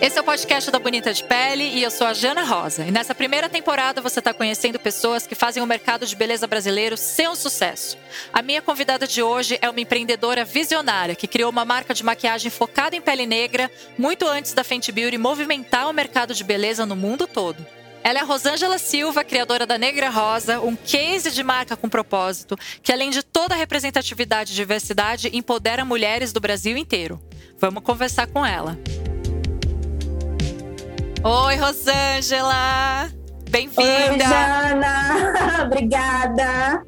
Esse é o podcast da Bonita de Pele e eu sou a Jana Rosa. E nessa primeira temporada você está conhecendo pessoas que fazem o mercado de beleza brasileiro ser um sucesso. A minha convidada de hoje é uma empreendedora visionária que criou uma marca de maquiagem focada em pele negra muito antes da Fenty Beauty movimentar o mercado de beleza no mundo todo. Ela é a Rosângela Silva, criadora da Negra Rosa, um case de marca com propósito, que além de toda a representatividade e diversidade, empodera mulheres do Brasil inteiro. Vamos conversar com ela. Oi, Rosângela! Bem-vinda! Oi, Jana! obrigada!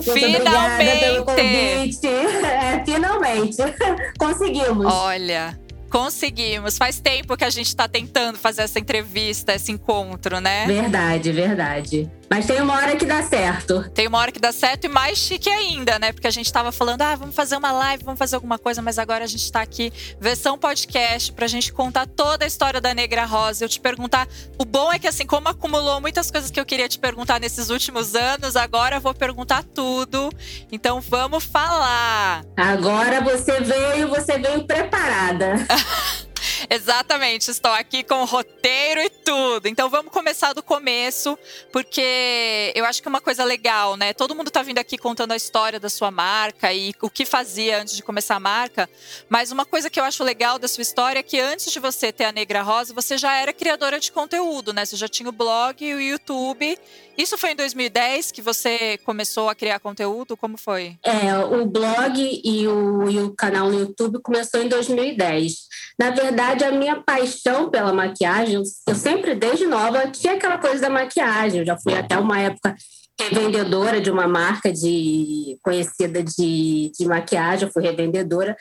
Finalmente! Obrigada. É, finalmente! Conseguimos! Olha, Conseguimos. Faz tempo que a gente está tentando fazer essa entrevista, esse encontro, né? Verdade, verdade. Mas tem uma hora que dá certo. Tem uma hora que dá certo e mais chique ainda, né? Porque a gente tava falando, ah, vamos fazer uma live, vamos fazer alguma coisa, mas agora a gente tá aqui, versão podcast, pra gente contar toda a história da Negra Rosa. Eu te perguntar. O bom é que, assim, como acumulou muitas coisas que eu queria te perguntar nesses últimos anos, agora eu vou perguntar tudo. Então vamos falar. Agora você veio, você veio preparada. Exatamente, estou aqui com o roteiro e tudo. Então vamos começar do começo, porque eu acho que é uma coisa legal, né? Todo mundo está vindo aqui contando a história da sua marca e o que fazia antes de começar a marca. Mas uma coisa que eu acho legal da sua história é que antes de você ter a Negra Rosa, você já era criadora de conteúdo, né? Você já tinha o blog e o YouTube. Isso foi em 2010 que você começou a criar conteúdo? Como foi? É, o blog e o, e o canal no YouTube começou em 2010. Na verdade, a minha paixão pela maquiagem, eu sempre, desde nova, tinha aquela coisa da maquiagem. Eu já fui até uma época revendedora de uma marca de conhecida de, de maquiagem, eu fui revendedora.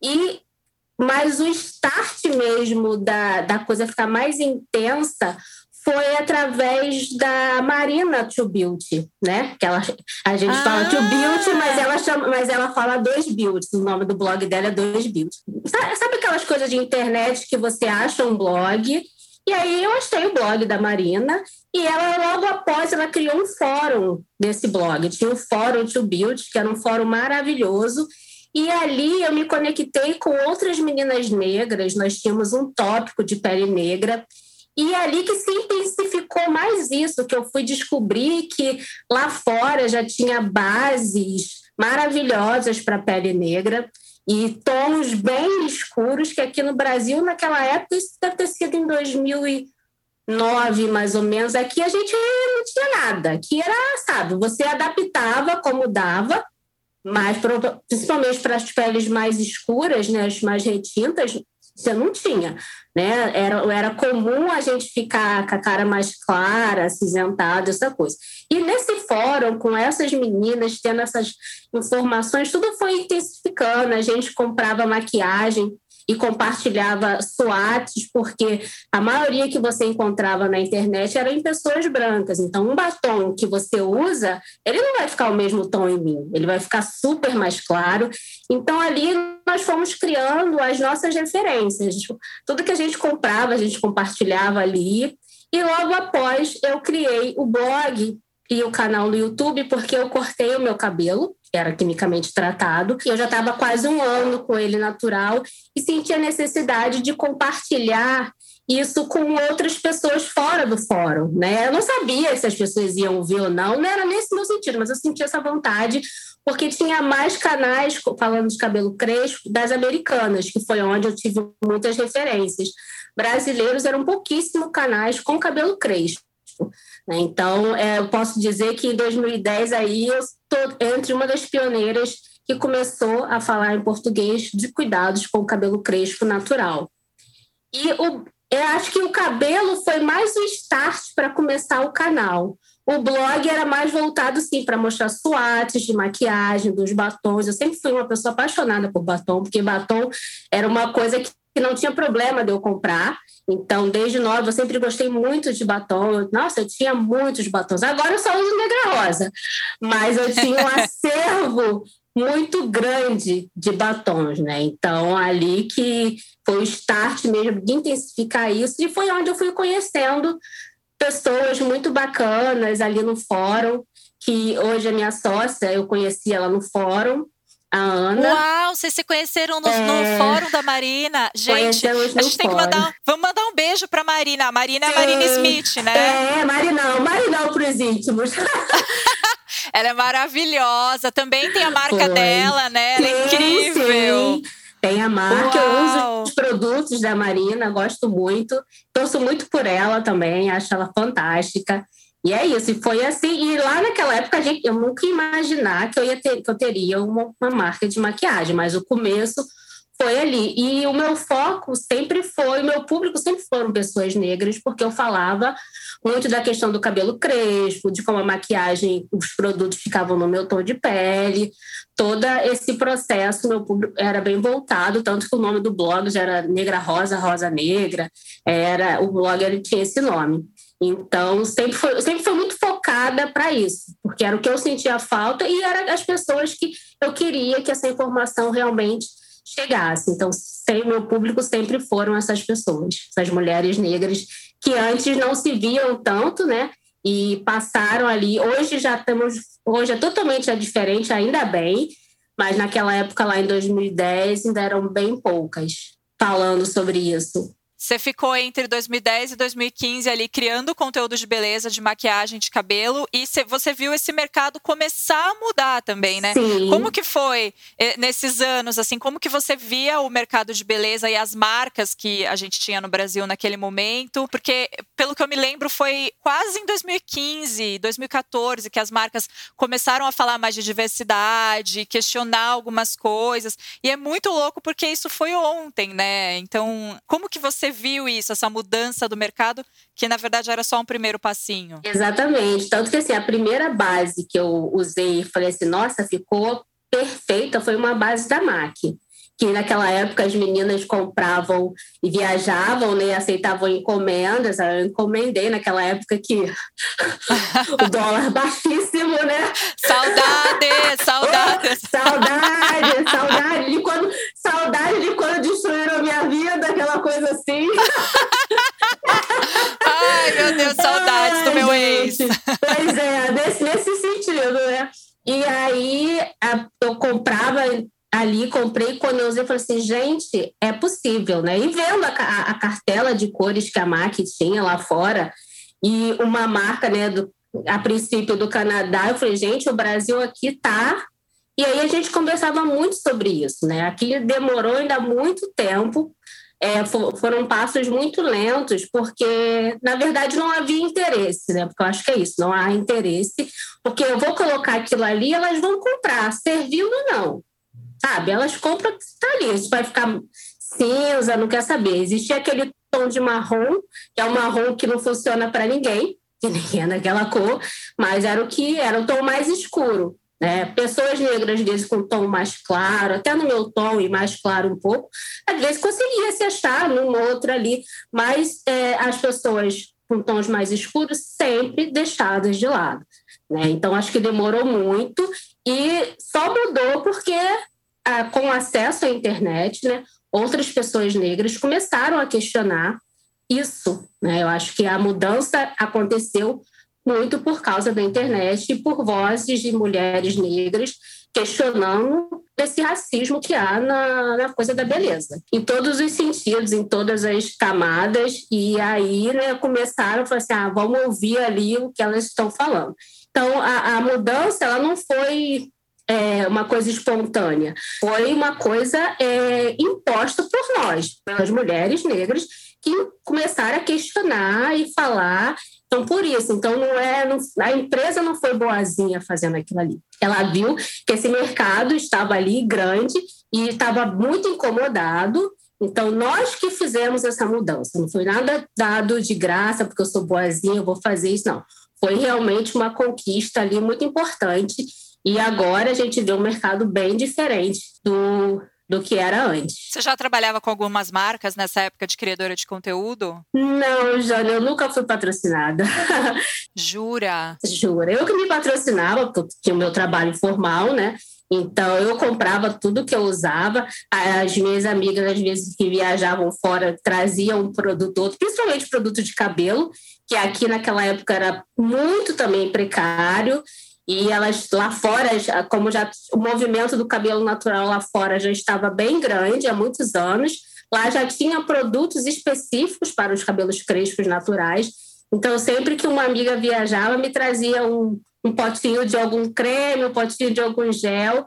E mas o start mesmo da, da coisa ficar mais intensa foi através da Marina To Beauty, né? Que ela, a gente ah. fala To Beauty, mas ela, chama, mas ela fala dois beauty. O nome do blog dela é dois beauty. Sabe, sabe aquelas coisas de internet que você acha um blog? E aí eu achei o blog da Marina e ela logo após ela criou um fórum desse blog. Tinha o fórum To Beauty, que era um fórum maravilhoso. E ali eu me conectei com outras meninas negras. Nós tínhamos um tópico de pele negra e é ali que se intensificou mais isso, que eu fui descobrir que lá fora já tinha bases maravilhosas para pele negra e tons bem escuros, que aqui no Brasil, naquela época, isso deve ter sido em 2009, mais ou menos, aqui a gente não tinha nada. Aqui era, sabe, você adaptava como dava, mas principalmente para as peles mais escuras, né, as mais retintas, você não tinha né? Era, era comum a gente ficar com a cara mais clara, acinzentada, essa coisa. E nesse fórum, com essas meninas tendo essas informações, tudo foi intensificando. A gente comprava maquiagem e compartilhava SWATs, porque a maioria que você encontrava na internet era em pessoas brancas. Então, um batom que você usa, ele não vai ficar o mesmo tom em mim, ele vai ficar super mais claro. Então, ali nós fomos criando as nossas referências. Tudo que a gente comprava, a gente compartilhava ali. E logo após, eu criei o blog e o canal no YouTube, porque eu cortei o meu cabelo era quimicamente tratado. E eu já estava quase um ano com ele natural e sentia necessidade de compartilhar isso com outras pessoas fora do fórum, né? Eu não sabia se as pessoas iam ouvir ou não, não era nesse meu sentido, mas eu sentia essa vontade porque tinha mais canais falando de cabelo crespo das americanas, que foi onde eu tive muitas referências. Brasileiros eram pouquíssimos canais com cabelo crespo. Né? Então, é, eu posso dizer que em 2010 aí eu estou entre uma das pioneiras que começou a falar em português de cuidados com o cabelo crespo natural. E o, eu acho que o cabelo foi mais o start para começar o canal. O blog era mais voltado, sim, para mostrar suates de maquiagem, dos batons. Eu sempre fui uma pessoa apaixonada por batom, porque batom era uma coisa que não tinha problema de eu comprar. Então, desde nova, eu sempre gostei muito de batom. Nossa, eu tinha muitos batons. Agora eu só uso negra rosa. Mas eu tinha um acervo muito grande de batons, né? Então, ali que foi o start mesmo de intensificar isso. E foi onde eu fui conhecendo pessoas muito bacanas ali no fórum, que hoje é minha sócia, eu conheci ela no fórum. a Ana. Uau, vocês se conheceram no, é, no fórum da Marina. Gente, a gente tem que mandar. Vamos mandar um beijo pra Marina. A Marina é a Marina Smith, né? É, Marinão, Marinão pros íntimos. Ela é maravilhosa. Também tem a marca Foi. dela, né? Ela é incrível. Sim. Tem a marca, Uau. eu uso os produtos da Marina, gosto muito. Torço muito por ela também, acho ela fantástica. E é isso, e foi assim. E lá naquela época, gente, eu nunca ia imaginar que eu, ia ter, que eu teria uma, uma marca de maquiagem, mas o começo foi ali. E o meu foco sempre foi, meu público sempre foram pessoas negras, porque eu falava muito da questão do cabelo crespo, de como a maquiagem, os produtos ficavam no meu tom de pele, todo esse processo, meu público era bem voltado, tanto que o nome do blog já era Negra Rosa, Rosa Negra, era o blog ele tinha esse nome. Então, sempre foi, sempre foi muito focada para isso, porque era o que eu sentia falta e eram as pessoas que eu queria que essa informação realmente chegasse. Então, sem, meu público sempre foram essas pessoas, essas mulheres negras que antes não se viam tanto, né? E passaram ali. Hoje já estamos, hoje é totalmente diferente, ainda bem, mas naquela época lá em 2010 ainda eram bem poucas falando sobre isso. Você ficou entre 2010 e 2015 ali criando conteúdo de beleza, de maquiagem, de cabelo, e você viu esse mercado começar a mudar também, né? Sim. Como que foi eh, nesses anos, assim, como que você via o mercado de beleza e as marcas que a gente tinha no Brasil naquele momento? Porque, pelo que eu me lembro, foi quase em 2015, 2014 que as marcas começaram a falar mais de diversidade, questionar algumas coisas, e é muito louco porque isso foi ontem, né? Então, como que você viu isso, essa mudança do mercado, que na verdade era só um primeiro passinho? Exatamente. Tanto que assim, a primeira base que eu usei e falei assim, nossa, ficou perfeita, foi uma base da MAC que naquela época as meninas compravam e viajavam, né, aceitavam encomendas. Eu encomendei naquela época que o dólar baixíssimo, né? Saudade, saudade. saudade, saudade cores que a MAC tinha lá fora, e uma marca, né, do, a princípio do Canadá, eu falei, gente, o Brasil aqui tá. E aí a gente conversava muito sobre isso, né? Aqui demorou ainda muito tempo, é, foram passos muito lentos, porque, na verdade, não havia interesse, né? Porque eu acho que é isso, não há interesse, porque eu vou colocar aquilo ali, elas vão comprar, servindo ou não sabe? Elas compram que está ali, isso vai ficar cinza, não quer saber. Existia aquele tom de marrom, que é um marrom que não funciona para ninguém, que nem é naquela cor, mas era o que era o tom mais escuro. Né? Pessoas negras, às vezes, com tom mais claro, até no meu tom e mais claro um pouco, às vezes conseguia se achar numa outra ali, mas é, as pessoas com tons mais escuros sempre deixadas de lado. Né? Então, acho que demorou muito e só mudou porque ah, com acesso à internet, né, outras pessoas negras começaram a questionar isso. Né? Eu acho que a mudança aconteceu muito por causa da internet e por vozes de mulheres negras questionando esse racismo que há na, na, coisa da beleza, em todos os sentidos, em todas as camadas. E aí né, começaram a falar assim: ah, vamos ouvir ali o que elas estão falando. Então, a, a mudança ela não foi é, uma coisa espontânea, foi uma coisa é, imposta por nós, pelas mulheres negras, que começaram a questionar e falar. Então, por isso, então não é, não, a empresa não foi boazinha fazendo aquilo ali. Ela viu que esse mercado estava ali grande e estava muito incomodado. Então, nós que fizemos essa mudança. Não foi nada dado de graça, porque eu sou boazinha, eu vou fazer isso, não. Foi realmente uma conquista ali muito importante e agora a gente vê um mercado bem diferente do, do que era antes. Você já trabalhava com algumas marcas nessa época de criadora de conteúdo? Não, Jana, eu nunca fui patrocinada. Jura? Jura. Eu que me patrocinava, porque tinha o meu trabalho formal, né? Então, eu comprava tudo que eu usava. As minhas amigas, às vezes, que viajavam fora, traziam um produto outro, principalmente produto de cabelo, que aqui naquela época era muito também precário. E elas lá fora, como já o movimento do cabelo natural lá fora já estava bem grande há muitos anos, lá já tinha produtos específicos para os cabelos crespos naturais. Então, sempre que uma amiga viajava, me trazia um, um potinho de algum creme, um potinho de algum gel,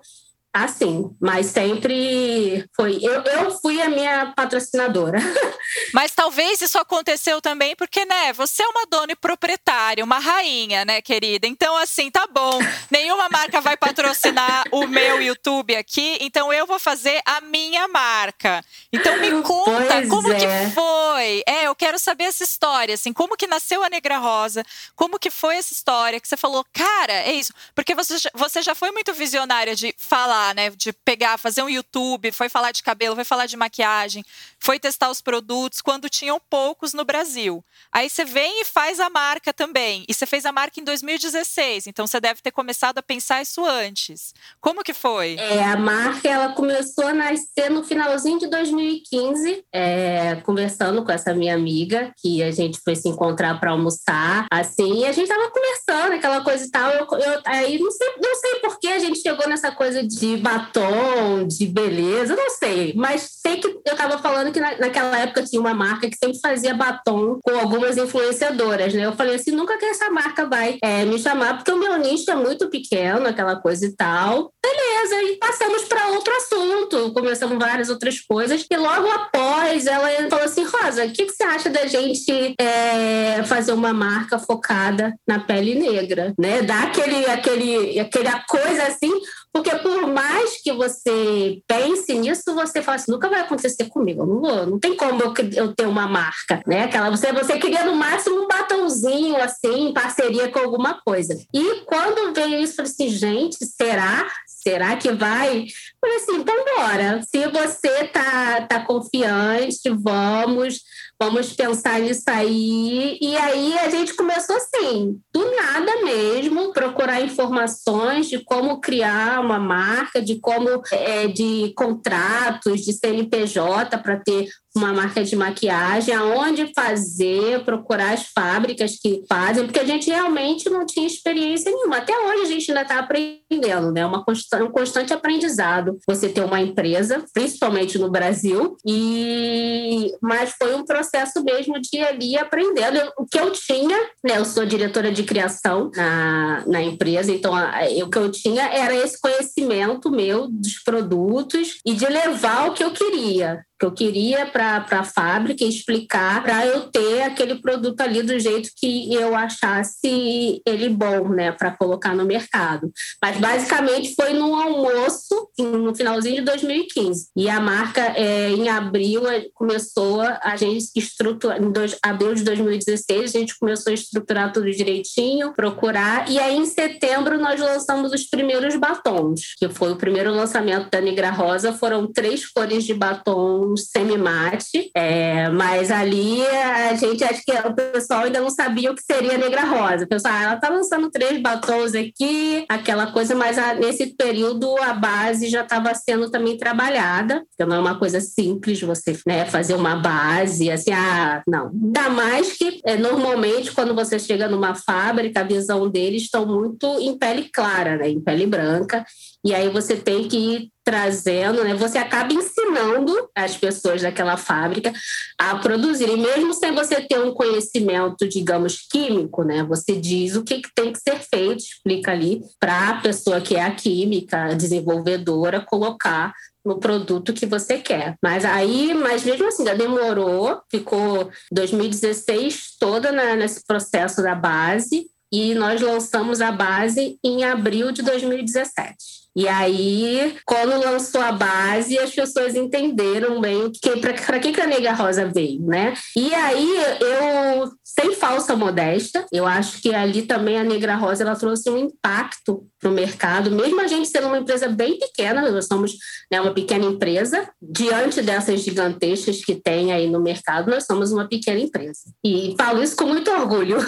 Assim, mas sempre foi. Eu, eu fui a minha patrocinadora. Mas talvez isso aconteceu também porque, né, você é uma dona e proprietária, uma rainha, né, querida? Então, assim, tá bom. Nenhuma marca vai patrocinar o meu YouTube aqui, então eu vou fazer a minha marca. Então me conta pois como é. que foi. É, eu quero saber essa história, assim, como que nasceu a Negra Rosa, como que foi essa história que você falou, cara, é isso. Porque você, você já foi muito visionária de falar né? De pegar, fazer um YouTube, foi falar de cabelo, foi falar de maquiagem, foi testar os produtos quando tinham poucos no Brasil. Aí você vem e faz a marca também. E você fez a marca em 2016, então você deve ter começado a pensar isso antes. Como que foi? É, a marca ela começou a nascer no finalzinho de 2015, é, conversando com essa minha amiga, que a gente foi se encontrar para almoçar, assim, e a gente tava conversando, aquela coisa e tal. Eu, eu, aí não sei, não sei por que a gente chegou nessa coisa de batom, de beleza, não sei. Mas sei que eu estava falando que na, naquela época tinha uma marca que sempre fazia batom com algumas influenciadoras, né? Eu falei assim, nunca que essa marca vai é, me chamar, porque o meu nicho é muito pequeno, aquela coisa e tal. Beleza, e passamos para outro assunto, começamos várias outras coisas. E logo após, ela falou assim, Rosa, o que, que você acha da gente é, fazer uma marca focada na pele negra, né? Dar aquele, aquele, aquele coisa assim, porque por mais que você pense nisso, você fala assim, nunca vai acontecer comigo, não vou, não tem como eu, eu ter uma marca, né? Aquela, você, você queria no máximo um batonzinho, assim, em parceria com alguma coisa. E quando veio isso, eu falei assim, gente, será? Será que vai? Eu falei assim, então bora. Se você tá, tá confiante, vamos vamos pensar nisso aí. E aí a gente começou assim, do nada mesmo, procurar informações de como criar uma marca, de como é, de contratos, de CNPJ para ter uma marca de maquiagem, aonde fazer, procurar as fábricas que fazem, porque a gente realmente não tinha experiência nenhuma. Até hoje a gente ainda está aprendendo, né? Uma constante, um constante aprendizado. Você ter uma empresa, principalmente no Brasil, e mas foi um processo mesmo de ali aprendendo. o que eu tinha, né? Eu sou diretora de criação na, na empresa, então a, o que eu tinha era esse conhecimento meu dos produtos e de levar o que eu queria que eu queria para a fábrica explicar para eu ter aquele produto ali do jeito que eu achasse ele bom, né, para colocar no mercado. Mas basicamente foi num almoço no finalzinho de 2015 e a marca é, em abril é, começou a gente estruturar em dois, abril de 2016 a gente começou a estruturar tudo direitinho, procurar. E aí em setembro nós lançamos os primeiros batons, que foi o primeiro lançamento da Negra Rosa, foram três cores de batom um semi-mate, é, mas ali a gente, acho que o pessoal ainda não sabia o que seria Negra Rosa. O pessoal, ah, ela tá lançando três batons aqui, aquela coisa, mas a, nesse período a base já estava sendo também trabalhada, porque não é uma coisa simples você né, fazer uma base, assim, ah, não. Ainda mais que, é, normalmente, quando você chega numa fábrica, a visão deles estão muito em pele clara, né, em pele branca, e aí você tem que ir trazendo, né? Você acaba ensinando as pessoas daquela fábrica a produzirem, mesmo sem você ter um conhecimento, digamos, químico, né? Você diz o que, que tem que ser feito, explica ali para a pessoa que é a química, a desenvolvedora, colocar no produto que você quer. Mas aí, mas mesmo assim, já demorou, ficou 2016 toda na, nesse processo da base e nós lançamos a base em abril de 2017. E aí, quando lançou a base, as pessoas entenderam bem que para que, que a Nega Rosa veio, né? E aí, eu, sem falsa modéstia, eu acho que ali também a Negra Rosa ela trouxe um impacto para o mercado, mesmo a gente sendo uma empresa bem pequena, nós somos né, uma pequena empresa, diante dessas gigantescas que tem aí no mercado, nós somos uma pequena empresa. E falo isso com muito orgulho.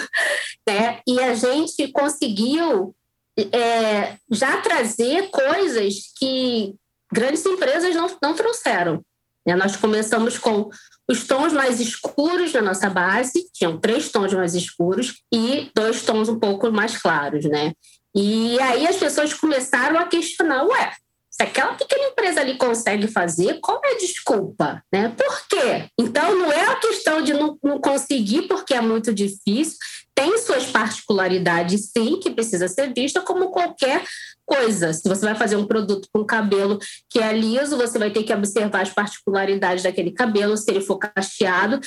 Né? E a gente conseguiu é, já trazer coisas que grandes empresas não, não trouxeram. Né? Nós começamos com os tons mais escuros da nossa base, tinham três tons mais escuros e dois tons um pouco mais claros, né? E aí as pessoas começaram a questionar, ué, se aquela pequena empresa ali consegue fazer, qual é a desculpa? Né? Por quê? Então, não é a questão de não, não conseguir porque é muito difícil, tem suas particularidades, sim, que precisa ser vista como qualquer coisa. Se você vai fazer um produto com cabelo que é liso, você vai ter que observar as particularidades daquele cabelo, se ele for cacheado.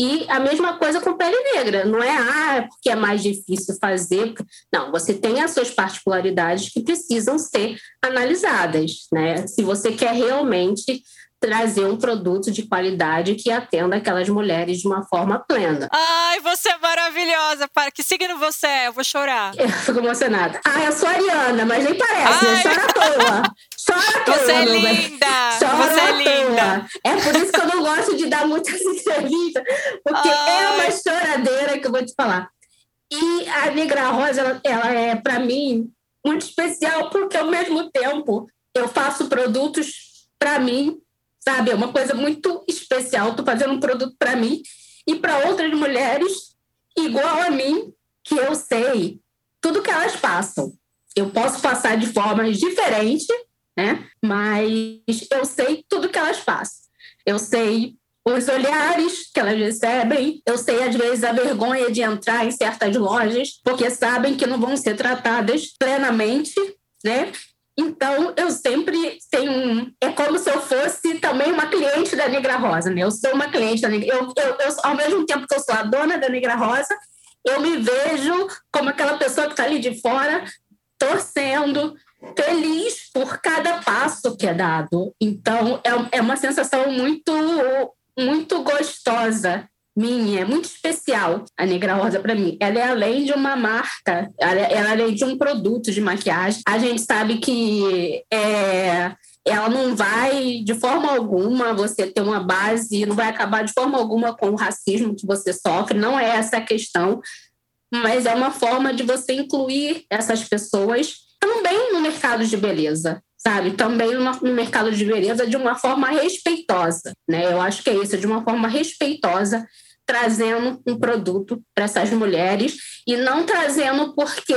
E a mesma coisa com pele negra. Não é, ah, é porque é mais difícil fazer. Não, você tem as suas particularidades que precisam ser analisadas. Né? Se você quer realmente trazer um produto de qualidade que atenda aquelas mulheres de uma forma plena. Ai, você é maravilhosa. Para que signo você é? Eu vou chorar. Eu fico emocionada. Ah, eu sou Ariana, mas nem parece. Ai. Eu choro à toa. Chora à toa. Você é linda. Chora você é linda. É por isso que eu não gosto de dar muitas entrevistas, porque Ai. é uma choradeira que eu vou te falar. E a Negra Rosa, ela, ela é, para mim, muito especial, porque ao mesmo tempo eu faço produtos para mim sabe? É uma coisa muito especial. Estou fazendo um produto para mim e para outras mulheres igual a mim, que eu sei tudo que elas passam. Eu posso passar de formas diferentes, né? Mas eu sei tudo que elas passam. Eu sei os olhares que elas recebem, eu sei às vezes a vergonha de entrar em certas lojas, porque sabem que não vão ser tratadas plenamente, né? Então, eu sempre tenho. É como se eu fosse também uma cliente da Negra Rosa, né? Eu sou uma cliente da Negra eu, eu, eu, Ao mesmo tempo que eu sou a dona da Negra Rosa, eu me vejo como aquela pessoa que está ali de fora, torcendo, feliz por cada passo que é dado. Então, é, é uma sensação muito, muito gostosa minha, é muito especial a Negra Rosa para mim. Ela é além de uma marca, ela é, ela é além de um produto de maquiagem. A gente sabe que é, ela não vai, de forma alguma, você ter uma base, não vai acabar de forma alguma com o racismo que você sofre, não é essa a questão, mas é uma forma de você incluir essas pessoas também no mercado de beleza sabe? Também no mercado de beleza de uma forma respeitosa, né? Eu acho que é isso, de uma forma respeitosa, trazendo um produto para essas mulheres e não trazendo porque,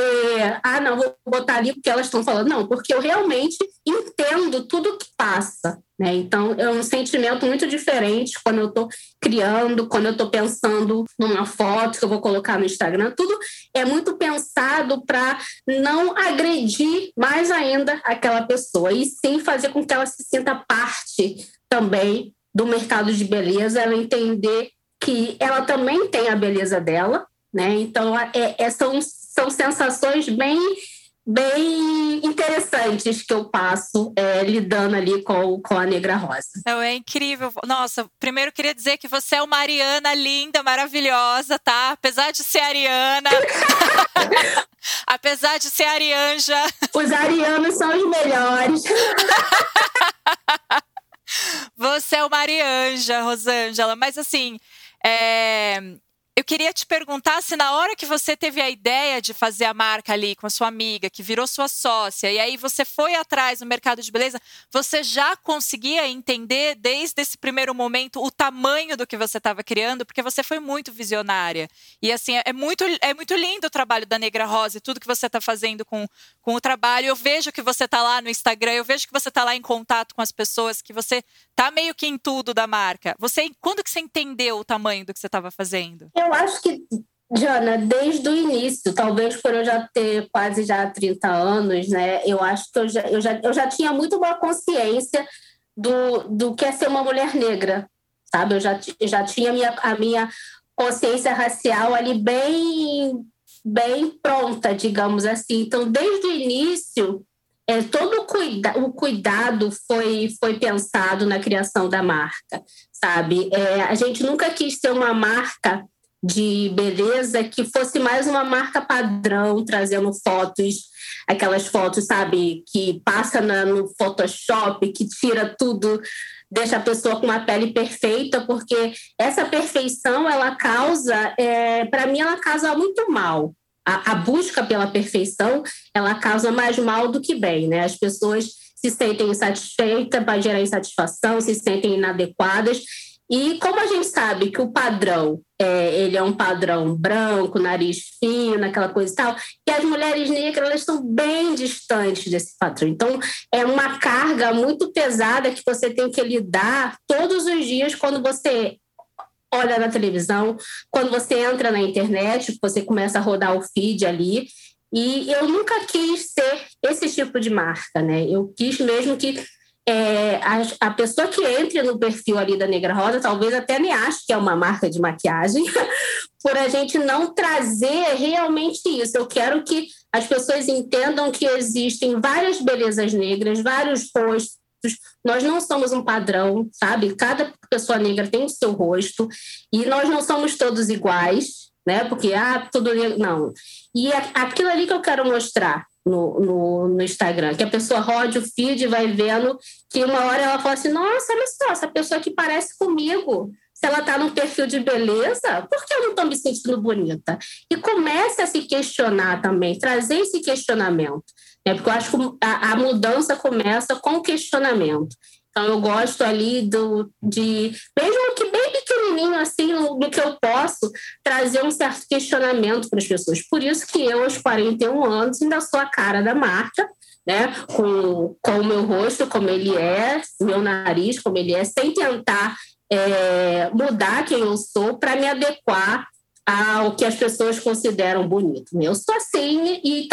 ah, não, vou botar ali porque elas estão falando, não, porque eu realmente entendo tudo que passa, né? Então, é um sentimento muito diferente quando eu estou criando, quando eu estou pensando numa foto que eu vou colocar no Instagram, tudo é muito pensado para não agredir mais ainda aquela pessoa e sim fazer com que ela se sinta parte também do mercado de beleza, ela entender que ela também tem a beleza dela, né? Então, é, é, são, são sensações bem, bem interessantes que eu passo é, lidando ali com, com a Negra Rosa. Não, é incrível. Nossa, primeiro queria dizer que você é uma Ariana linda, maravilhosa, tá? Apesar de ser Ariana. apesar de ser Arianja. Os arianos são os melhores. Você é uma Arianja, Rosângela, mas assim, é, eu queria te perguntar se na hora que você teve a ideia de fazer a marca ali com a sua amiga, que virou sua sócia, e aí você foi atrás no mercado de beleza, você já conseguia entender desde esse primeiro momento o tamanho do que você estava criando, porque você foi muito visionária. E assim, é muito, é muito lindo o trabalho da Negra Rosa e tudo que você está fazendo com, com o trabalho. Eu vejo que você está lá no Instagram, eu vejo que você está lá em contato com as pessoas, que você tá meio que em tudo da marca. Você, quando que você entendeu o tamanho do que você estava fazendo? Eu acho que, Jana, desde o início, talvez por eu já ter quase já 30 anos, né? Eu acho que eu já, eu já, eu já tinha muito boa consciência do, do que é ser uma mulher negra, sabe? Eu já, já tinha a minha, a minha consciência racial ali bem bem pronta, digamos assim. Então, desde o início, é, todo o, cuida o cuidado foi, foi pensado na criação da marca, sabe? É, a gente nunca quis ser uma marca de beleza que fosse mais uma marca padrão, trazendo fotos, aquelas fotos, sabe, que passa na, no Photoshop, que tira tudo, deixa a pessoa com uma pele perfeita, porque essa perfeição, ela causa, é, para mim, ela causa muito mal. A, a busca pela perfeição, ela causa mais mal do que bem, né? As pessoas se sentem insatisfeitas, vai gerar insatisfação, se sentem inadequadas, e como a gente sabe que o padrão é, ele é um padrão branco, nariz fino, aquela coisa e tal. E as mulheres negras, elas estão bem distantes desse padrão. Então, é uma carga muito pesada que você tem que lidar todos os dias quando você olha na televisão, quando você entra na internet, você começa a rodar o feed ali. E eu nunca quis ser esse tipo de marca, né? Eu quis mesmo que é, a, a, pessoa que entre no perfil ali da Negra Rosa talvez até nem ache que é uma marca de maquiagem, por a gente não trazer realmente isso. Eu quero que as pessoas entendam que existem várias belezas negras, vários rostos. Nós não somos um padrão, sabe? Cada pessoa negra tem o seu rosto e nós não somos todos iguais, né? Porque, ah, todo negro. Não. E aquilo ali que eu quero mostrar no, no, no, Instagram, que a pessoa rode o feed e vai vendo que uma hora ela fala assim, nossa, olha só, essa pessoa aqui parece comigo. Se ela está num perfil de beleza, por que eu não estou me sentindo bonita? E comece a se questionar também, trazer esse questionamento. Né? Porque eu acho que a, a mudança começa com o questionamento. Então, eu gosto ali do, de, mesmo que bem pequenininho, assim, no, que eu posso, trazer um certo questionamento para as pessoas. Por isso que eu, aos 41 anos, ainda sou a cara da marca, né? Com, com o meu rosto, como ele é, meu nariz, como ele é, sem tentar é, mudar quem eu sou para me adequar ao que as pessoas consideram bonito. Eu sou assim, e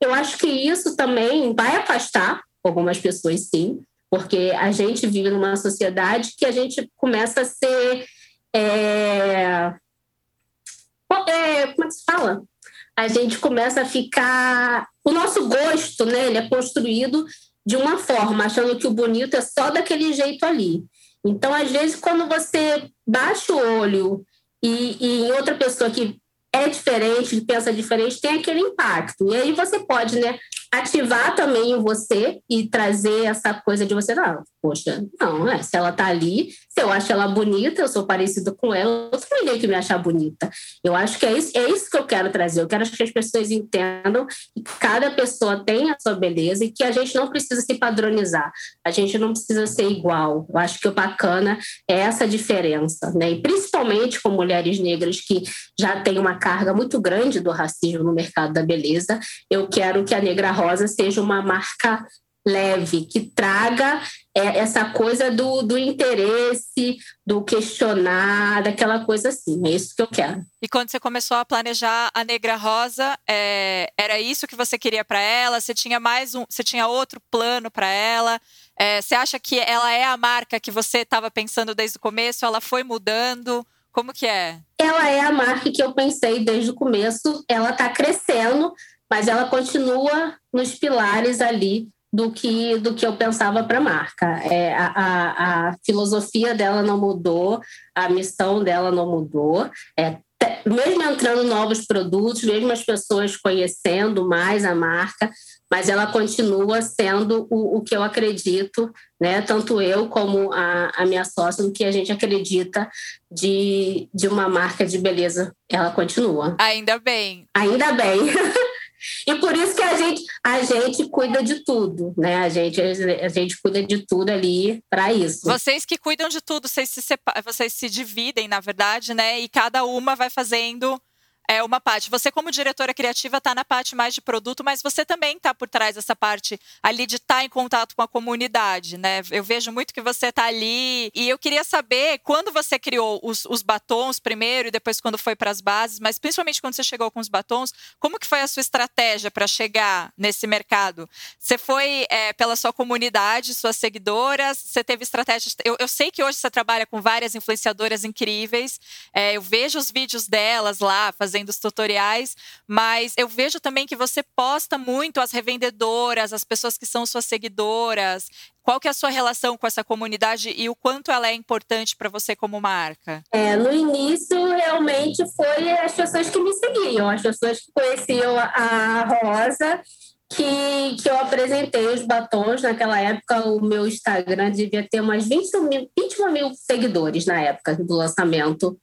eu acho que isso também vai afastar algumas pessoas, sim, porque a gente vive numa sociedade que a gente começa a ser. É, é, como é que se fala? A gente começa a ficar. O nosso gosto, né? Ele é construído de uma forma, achando que o bonito é só daquele jeito ali. Então, às vezes, quando você baixa o olho e, e em outra pessoa que é diferente, pensa diferente, tem aquele impacto. E aí você pode, né, ativar também em você e trazer essa coisa de você, não, poxa, não, né? Se ela tá ali, se eu acho ela bonita, eu sou parecida com ela, eu também que me achar bonita. Eu acho que é isso, é isso que eu quero trazer. Eu quero que as pessoas entendam que cada pessoa tem a sua beleza e que a gente não precisa se padronizar. A gente não precisa ser igual. Eu acho que o bacana é essa diferença, né? E principalmente com mulheres negras que já têm uma carga muito grande do racismo no mercado da beleza, eu quero que a Negra Rosa seja uma marca leve, que traga é, essa coisa do, do interesse, do questionar, daquela coisa assim. É isso que eu quero. E quando você começou a planejar a Negra Rosa, é, era isso que você queria para ela? Você tinha mais um, você tinha outro plano para ela? É, você acha que ela é a marca que você estava pensando desde o começo? Ela foi mudando? Como que é? Ela é a marca que eu pensei desde o começo. Ela está crescendo, mas ela continua nos pilares ali do que, do que eu pensava para a marca. É, a, a, a, filosofia dela não mudou, a missão dela não mudou. É, mesmo entrando novos produtos, mesmo as pessoas conhecendo mais a marca, mas ela continua sendo o, o que eu acredito, né? tanto eu como a, a minha sócia, no que a gente acredita de, de uma marca de beleza. Ela continua. Ainda bem. Ainda bem. E por isso que a gente, a gente cuida de tudo, né? A gente, a gente cuida de tudo ali para isso. Vocês que cuidam de tudo, vocês se, vocês se dividem, na verdade, né? E cada uma vai fazendo é uma parte. Você, como diretora criativa, está na parte mais de produto, mas você também está por trás dessa parte ali de estar tá em contato com a comunidade, né? Eu vejo muito que você está ali. E eu queria saber, quando você criou os, os batons primeiro e depois quando foi para as bases, mas principalmente quando você chegou com os batons, como que foi a sua estratégia para chegar nesse mercado? Você foi é, pela sua comunidade, suas seguidoras? Você teve estratégias? Eu, eu, sei que hoje você trabalha com várias influenciadoras incríveis. É, eu vejo os vídeos delas lá, fazendo fazendo os tutoriais, mas eu vejo também que você posta muito as revendedoras, as pessoas que são suas seguidoras. Qual que é a sua relação com essa comunidade e o quanto ela é importante para você como marca? É, no início, realmente, foi as pessoas que me seguiam, as pessoas que conheciam a Rosa que, que eu apresentei os batons. Naquela época, o meu Instagram devia ter umas 21 mil, 21 mil seguidores na época do lançamento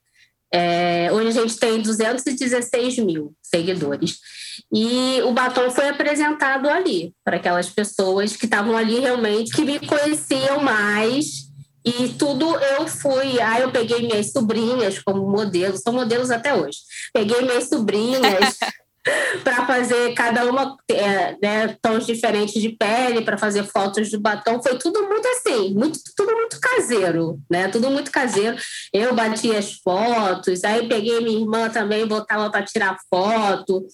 é, hoje a gente tem 216 mil seguidores. E o batom foi apresentado ali, para aquelas pessoas que estavam ali realmente, que me conheciam mais, E tudo eu fui. Aí eu peguei minhas sobrinhas como modelos, são modelos até hoje. Peguei minhas sobrinhas para fazer cada uma é, né, tons diferentes de pele, para fazer fotos do batom. Foi tudo muito assim, muito, tudo muito caseiro, né? Tudo muito caseiro. Eu bati as fotos, aí peguei minha irmã também, botava para tirar foto,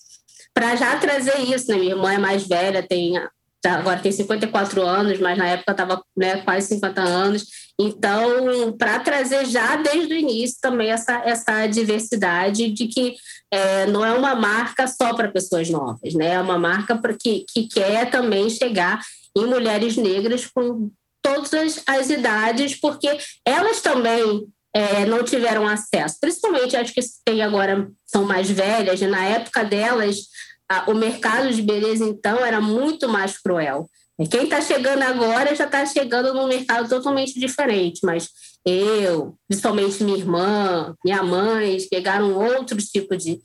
para já trazer isso, né? Minha irmã é mais velha, tem Tá, agora tem 54 anos, mas na época estava né, quase 50 anos. Então, para trazer já desde o início também essa, essa diversidade de que é, não é uma marca só para pessoas novas, né? é uma marca que, que quer também chegar em mulheres negras com todas as idades, porque elas também é, não tiveram acesso. Principalmente, acho que tem agora, são mais velhas, né? na época delas, o mercado de beleza, então, era muito mais cruel. Quem está chegando agora já está chegando num mercado totalmente diferente, mas eu, principalmente minha irmã, minha mãe, pegaram outros tipos de,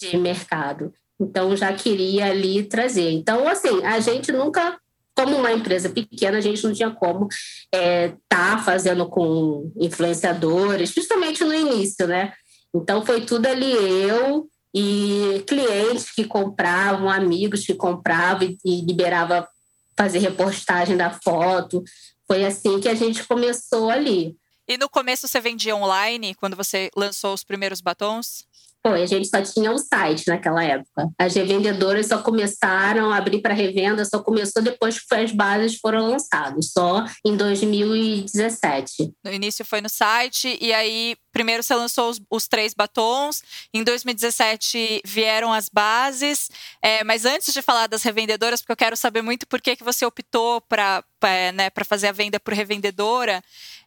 de mercado. Então, já queria ali trazer. Então, assim, a gente nunca, como uma empresa pequena, a gente não tinha como estar é, tá fazendo com influenciadores, justamente no início, né? Então, foi tudo ali eu, e clientes que compravam, amigos que compravam e, e liberava fazer repostagem da foto. Foi assim que a gente começou ali. E no começo você vendia online, quando você lançou os primeiros batons? Foi, a gente só tinha um site naquela época. As revendedoras só começaram a abrir para revenda, só começou depois que as bases foram lançadas, só em 2017. No início foi no site, e aí primeiro você lançou os, os três batons, em 2017 vieram as bases, é, mas antes de falar das revendedoras, porque eu quero saber muito por que, que você optou para né, fazer a venda por revendedora,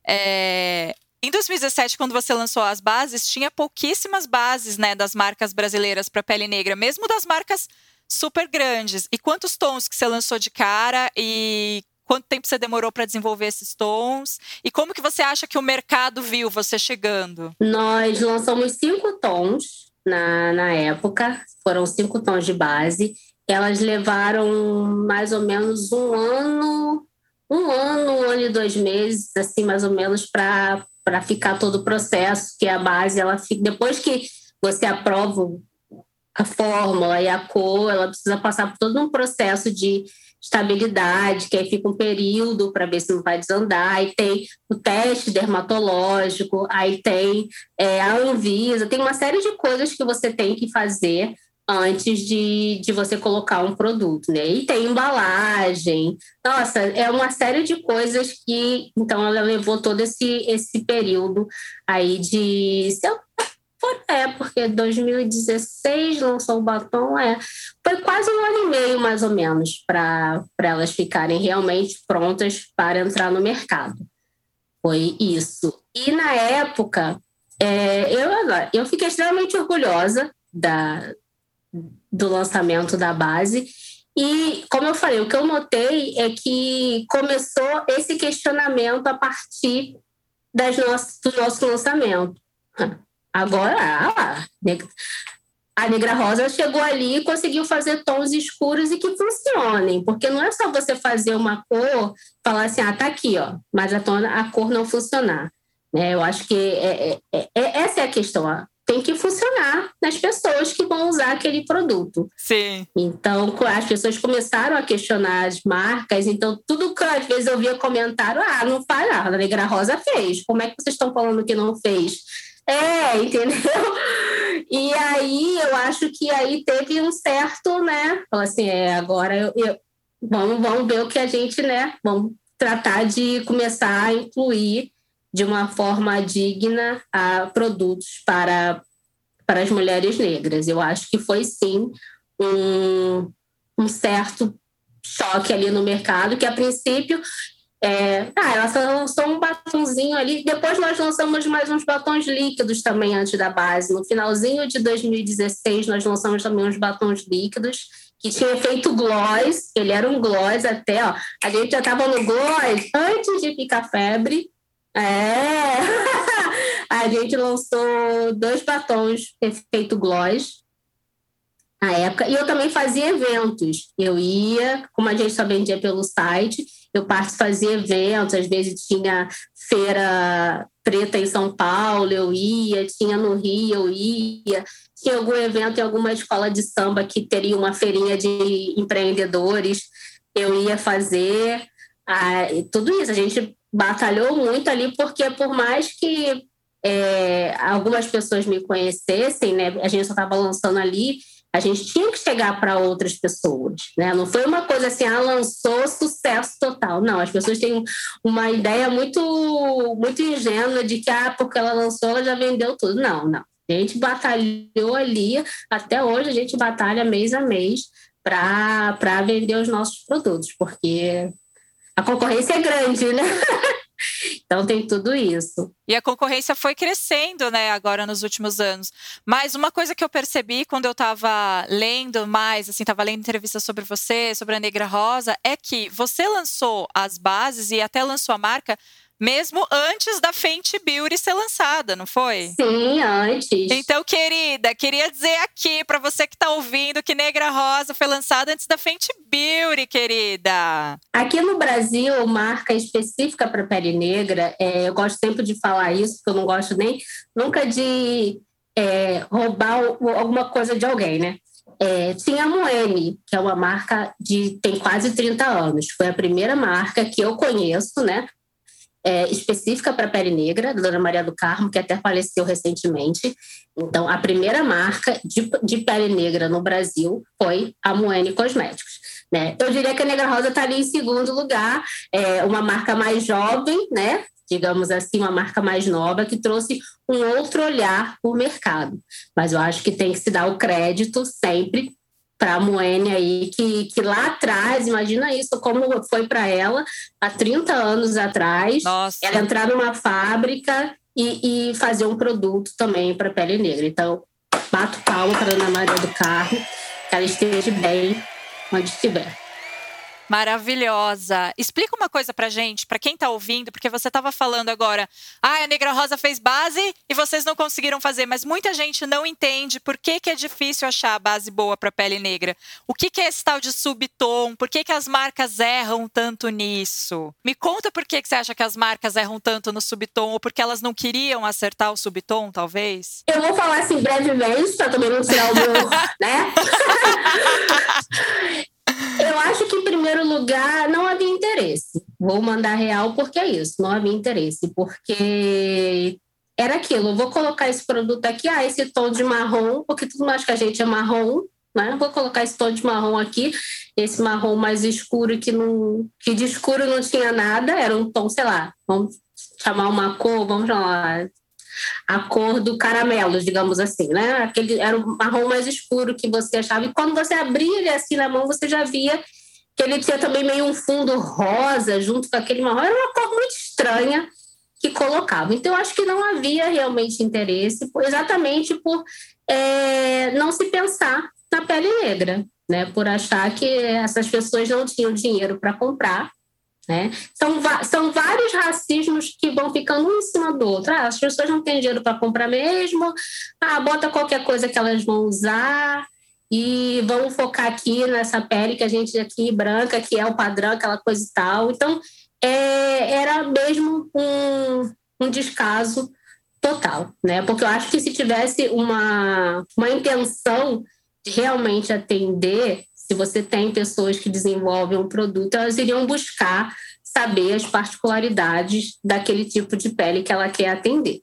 é, em 2017, quando você lançou as bases, tinha pouquíssimas bases né, das marcas brasileiras para pele negra, mesmo das marcas super grandes. E quantos tons que você lançou de cara e quanto tempo você demorou para desenvolver esses tons? E como que você acha que o mercado viu você chegando? Nós lançamos cinco tons na, na época, foram cinco tons de base. Elas levaram mais ou menos um ano, um ano, um ano e dois meses, assim, mais ou menos, para para ficar todo o processo, que a base, ela fica, depois que você aprova a fórmula e a cor, ela precisa passar por todo um processo de estabilidade, que aí fica um período para ver se não vai desandar, aí tem o teste dermatológico, aí tem é, a Anvisa, tem uma série de coisas que você tem que fazer antes de, de você colocar um produto, né? E tem embalagem. Nossa, é uma série de coisas que, então, ela levou todo esse, esse período aí de. É, porque 2016 lançou o batom, é. Foi quase um ano e meio, mais ou menos, para elas ficarem realmente prontas para entrar no mercado. Foi isso. E na época, é, eu, eu fiquei extremamente orgulhosa da, do lançamento da base. E, como eu falei, o que eu notei é que começou esse questionamento a partir das nossas, do nosso lançamento. Agora, ah, a Negra Rosa chegou ali e conseguiu fazer tons escuros e que funcionem, porque não é só você fazer uma cor, falar assim, ah, tá aqui, ó, mas a, tona, a cor não funcionar. Né? Eu acho que é, é, é, é essa é a questão. Tem que funcionar nas pessoas que vão usar aquele produto. Sim. Então, as pessoas começaram a questionar as marcas, então tudo que às vezes eu via comentário, ah, não faz, a Negra Rosa fez, como é que vocês estão falando que não fez? É, entendeu? E aí eu acho que aí teve um certo, né? Falou assim, é, agora eu, eu, vamos, vamos ver o que a gente, né? Vamos tratar de começar a incluir de uma forma digna a produtos para, para as mulheres negras. Eu acho que foi sim um, um certo choque ali no mercado, que a princípio é, ah, ela só lançou um batonzinho ali. Depois nós lançamos mais uns batons líquidos também antes da base. No finalzinho de 2016, nós lançamos também uns batons líquidos que tinha feito gloss. Ele era um gloss até, ó. A gente já estava no gloss antes de ficar febre. É! a gente lançou dois batons efeito gloss na época. E eu também fazia eventos. Eu ia, como a gente só vendia pelo site, eu fazia eventos, às vezes tinha feira preta em São Paulo, eu ia, tinha no Rio, eu ia, tinha algum evento em alguma escola de samba que teria uma feirinha de empreendedores, eu ia fazer. Ah, tudo isso, a gente batalhou muito ali, porque por mais que é, algumas pessoas me conhecessem, né, a gente só estava lançando ali, a gente tinha que chegar para outras pessoas, né? Não foi uma coisa assim, ah, lançou sucesso total. Não, as pessoas têm uma ideia muito, muito ingênua de que, ah, porque ela lançou, ela já vendeu tudo. Não, não. A gente batalhou ali, até hoje a gente batalha mês a mês para vender os nossos produtos, porque a concorrência é grande, né? Então tem tudo isso. E a concorrência foi crescendo, né, agora nos últimos anos. Mas uma coisa que eu percebi quando eu estava lendo mais, assim, estava lendo entrevistas sobre você, sobre a Negra Rosa, é que você lançou as bases e até lançou a marca mesmo antes da Fenty Beauty ser lançada, não foi? Sim, antes. Então, querida, queria dizer aqui para você que está ouvindo que Negra Rosa foi lançada antes da Fenty Beauty, querida. Aqui no Brasil, marca específica para pele negra, é, eu gosto sempre de falar isso, porque eu não gosto nem nunca de é, roubar alguma coisa de alguém, né? É, tinha a Moene, que é uma marca de tem quase 30 anos. Foi a primeira marca que eu conheço, né? É, específica para pele negra, da Dona Maria do Carmo, que até faleceu recentemente. Então, a primeira marca de, de pele negra no Brasil foi a Moene Cosméticos. Né? Eu diria que a Negra Rosa está ali em segundo lugar, é uma marca mais jovem, né? digamos assim, uma marca mais nova que trouxe um outro olhar para o mercado. Mas eu acho que tem que se dar o crédito sempre para a Moene aí, que, que lá atrás, imagina isso, como foi para ela há 30 anos atrás, Nossa. ela entrar numa fábrica e, e fazer um produto também para pele negra. Então, bato palma para Ana Maria do Carro, que ela esteja bem onde estiver. Maravilhosa. Explica uma coisa pra gente, pra quem tá ouvindo, porque você tava falando agora, ah, a Negra Rosa fez base e vocês não conseguiram fazer, mas muita gente não entende por que, que é difícil achar a base boa pra pele negra. O que, que é esse tal de subtom? Por que, que as marcas erram tanto nisso? Me conta por que, que você acha que as marcas erram tanto no subtom, ou porque elas não queriam acertar o subtom, talvez? Eu vou falar assim brevemente, pra também não tirar o meu, né? Eu acho que, em primeiro lugar, não havia interesse. Vou mandar real porque é isso, não havia interesse. Porque era aquilo, vou colocar esse produto aqui, ah, esse tom de marrom, porque tudo mais que a gente é marrom, né? Vou colocar esse tom de marrom aqui, esse marrom mais escuro que não, que de escuro não tinha nada, era um tom, sei lá, vamos chamar uma cor, vamos chamar a cor do caramelo, digamos assim, né? Aquele era o marrom mais escuro que você achava. E quando você abria ele assim na mão, você já via que ele tinha também meio um fundo rosa junto com aquele marrom. Era uma cor muito estranha que colocava. Então, acho que não havia realmente interesse, exatamente por é, não se pensar na pele negra, né? Por achar que essas pessoas não tinham dinheiro para comprar né? São, são vários racismos que vão ficando um em cima do outro. Ah, as pessoas não têm dinheiro para comprar mesmo, ah, bota qualquer coisa que elas vão usar e vamos focar aqui nessa pele que a gente aqui branca, que é o padrão, aquela coisa e tal. Então, é, era mesmo um, um descaso total, né? Porque eu acho que se tivesse uma, uma intenção de realmente atender se você tem pessoas que desenvolvem um produto, elas iriam buscar saber as particularidades daquele tipo de pele que ela quer atender.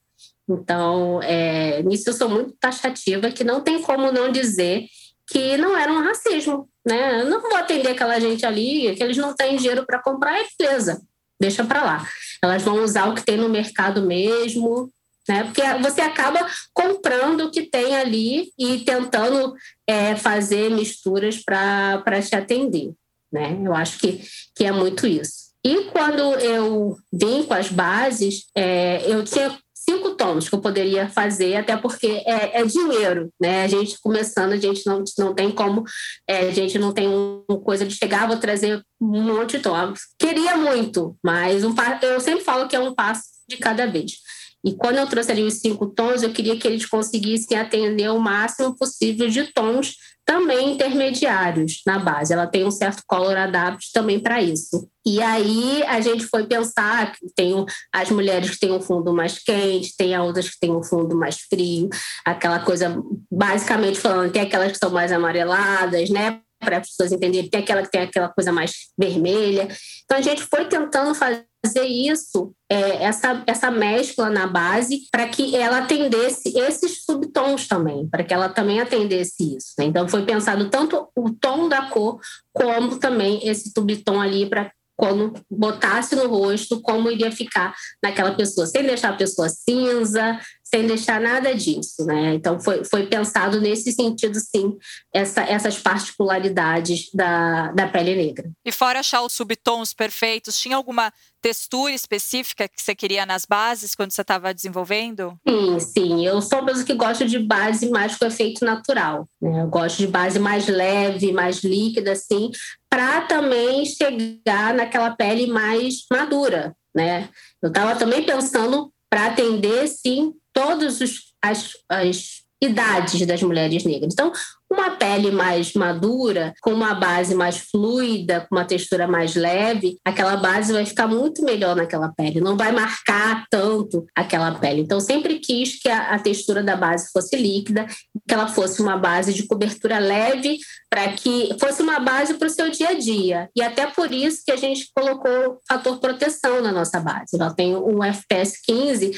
Então, é, nisso eu sou muito taxativa, que não tem como não dizer que não era um racismo, né? Eu não vou atender aquela gente ali, que eles não têm dinheiro para comprar, é beleza, deixa para lá. Elas vão usar o que tem no mercado mesmo, né? Porque você acaba comprando o que tem ali e tentando é, fazer misturas para te atender, né? Eu acho que, que é muito isso. E quando eu vim com as bases, é, eu tinha cinco tons que eu poderia fazer, até porque é, é, dinheiro, né? A gente começando, a gente não, não tem como, é, a gente não tem uma coisa de chegar, vou trazer um monte de tons. Queria muito, mas um, eu sempre falo que é um passo de cada vez. E quando eu trouxe ali os cinco tons, eu queria que eles conseguissem atender o máximo possível de tons também intermediários na base. Ela tem um certo color adapt também para isso. E aí a gente foi pensar que tem as mulheres que têm um fundo mais quente, tem outras que têm um fundo mais frio, aquela coisa, basicamente falando, tem aquelas que são mais amareladas, né? Para as pessoas entenderem, tem aquela que tem aquela coisa mais vermelha. Então a gente foi tentando fazer isso, é, essa, essa mescla na base, para que ela atendesse esses subtons também, para que ela também atendesse isso. Né? Então foi pensado tanto o tom da cor, como também esse subtom ali para quando botasse no rosto, como iria ficar naquela pessoa, sem deixar a pessoa cinza, sem deixar nada disso, né? Então foi, foi pensado nesse sentido, sim, essa, essas particularidades da, da pele negra. E fora achar os subtons perfeitos, tinha alguma textura específica que você queria nas bases quando você estava desenvolvendo? Sim, sim. Eu sou uma pessoa que gosta de base mais com efeito natural. Né? Eu gosto de base mais leve, mais líquida, assim, para também chegar naquela pele mais madura, né? Eu estava também pensando para atender, sim, todas as, as idades das mulheres negras. Então, uma pele mais madura, com uma base mais fluida, com uma textura mais leve, aquela base vai ficar muito melhor naquela pele, não vai marcar tanto aquela pele. Então, sempre quis que a, a textura da base fosse líquida, que ela fosse uma base de cobertura leve, para que fosse uma base para o seu dia a dia. E até por isso que a gente colocou fator proteção na nossa base. Ela tem um FPS 15,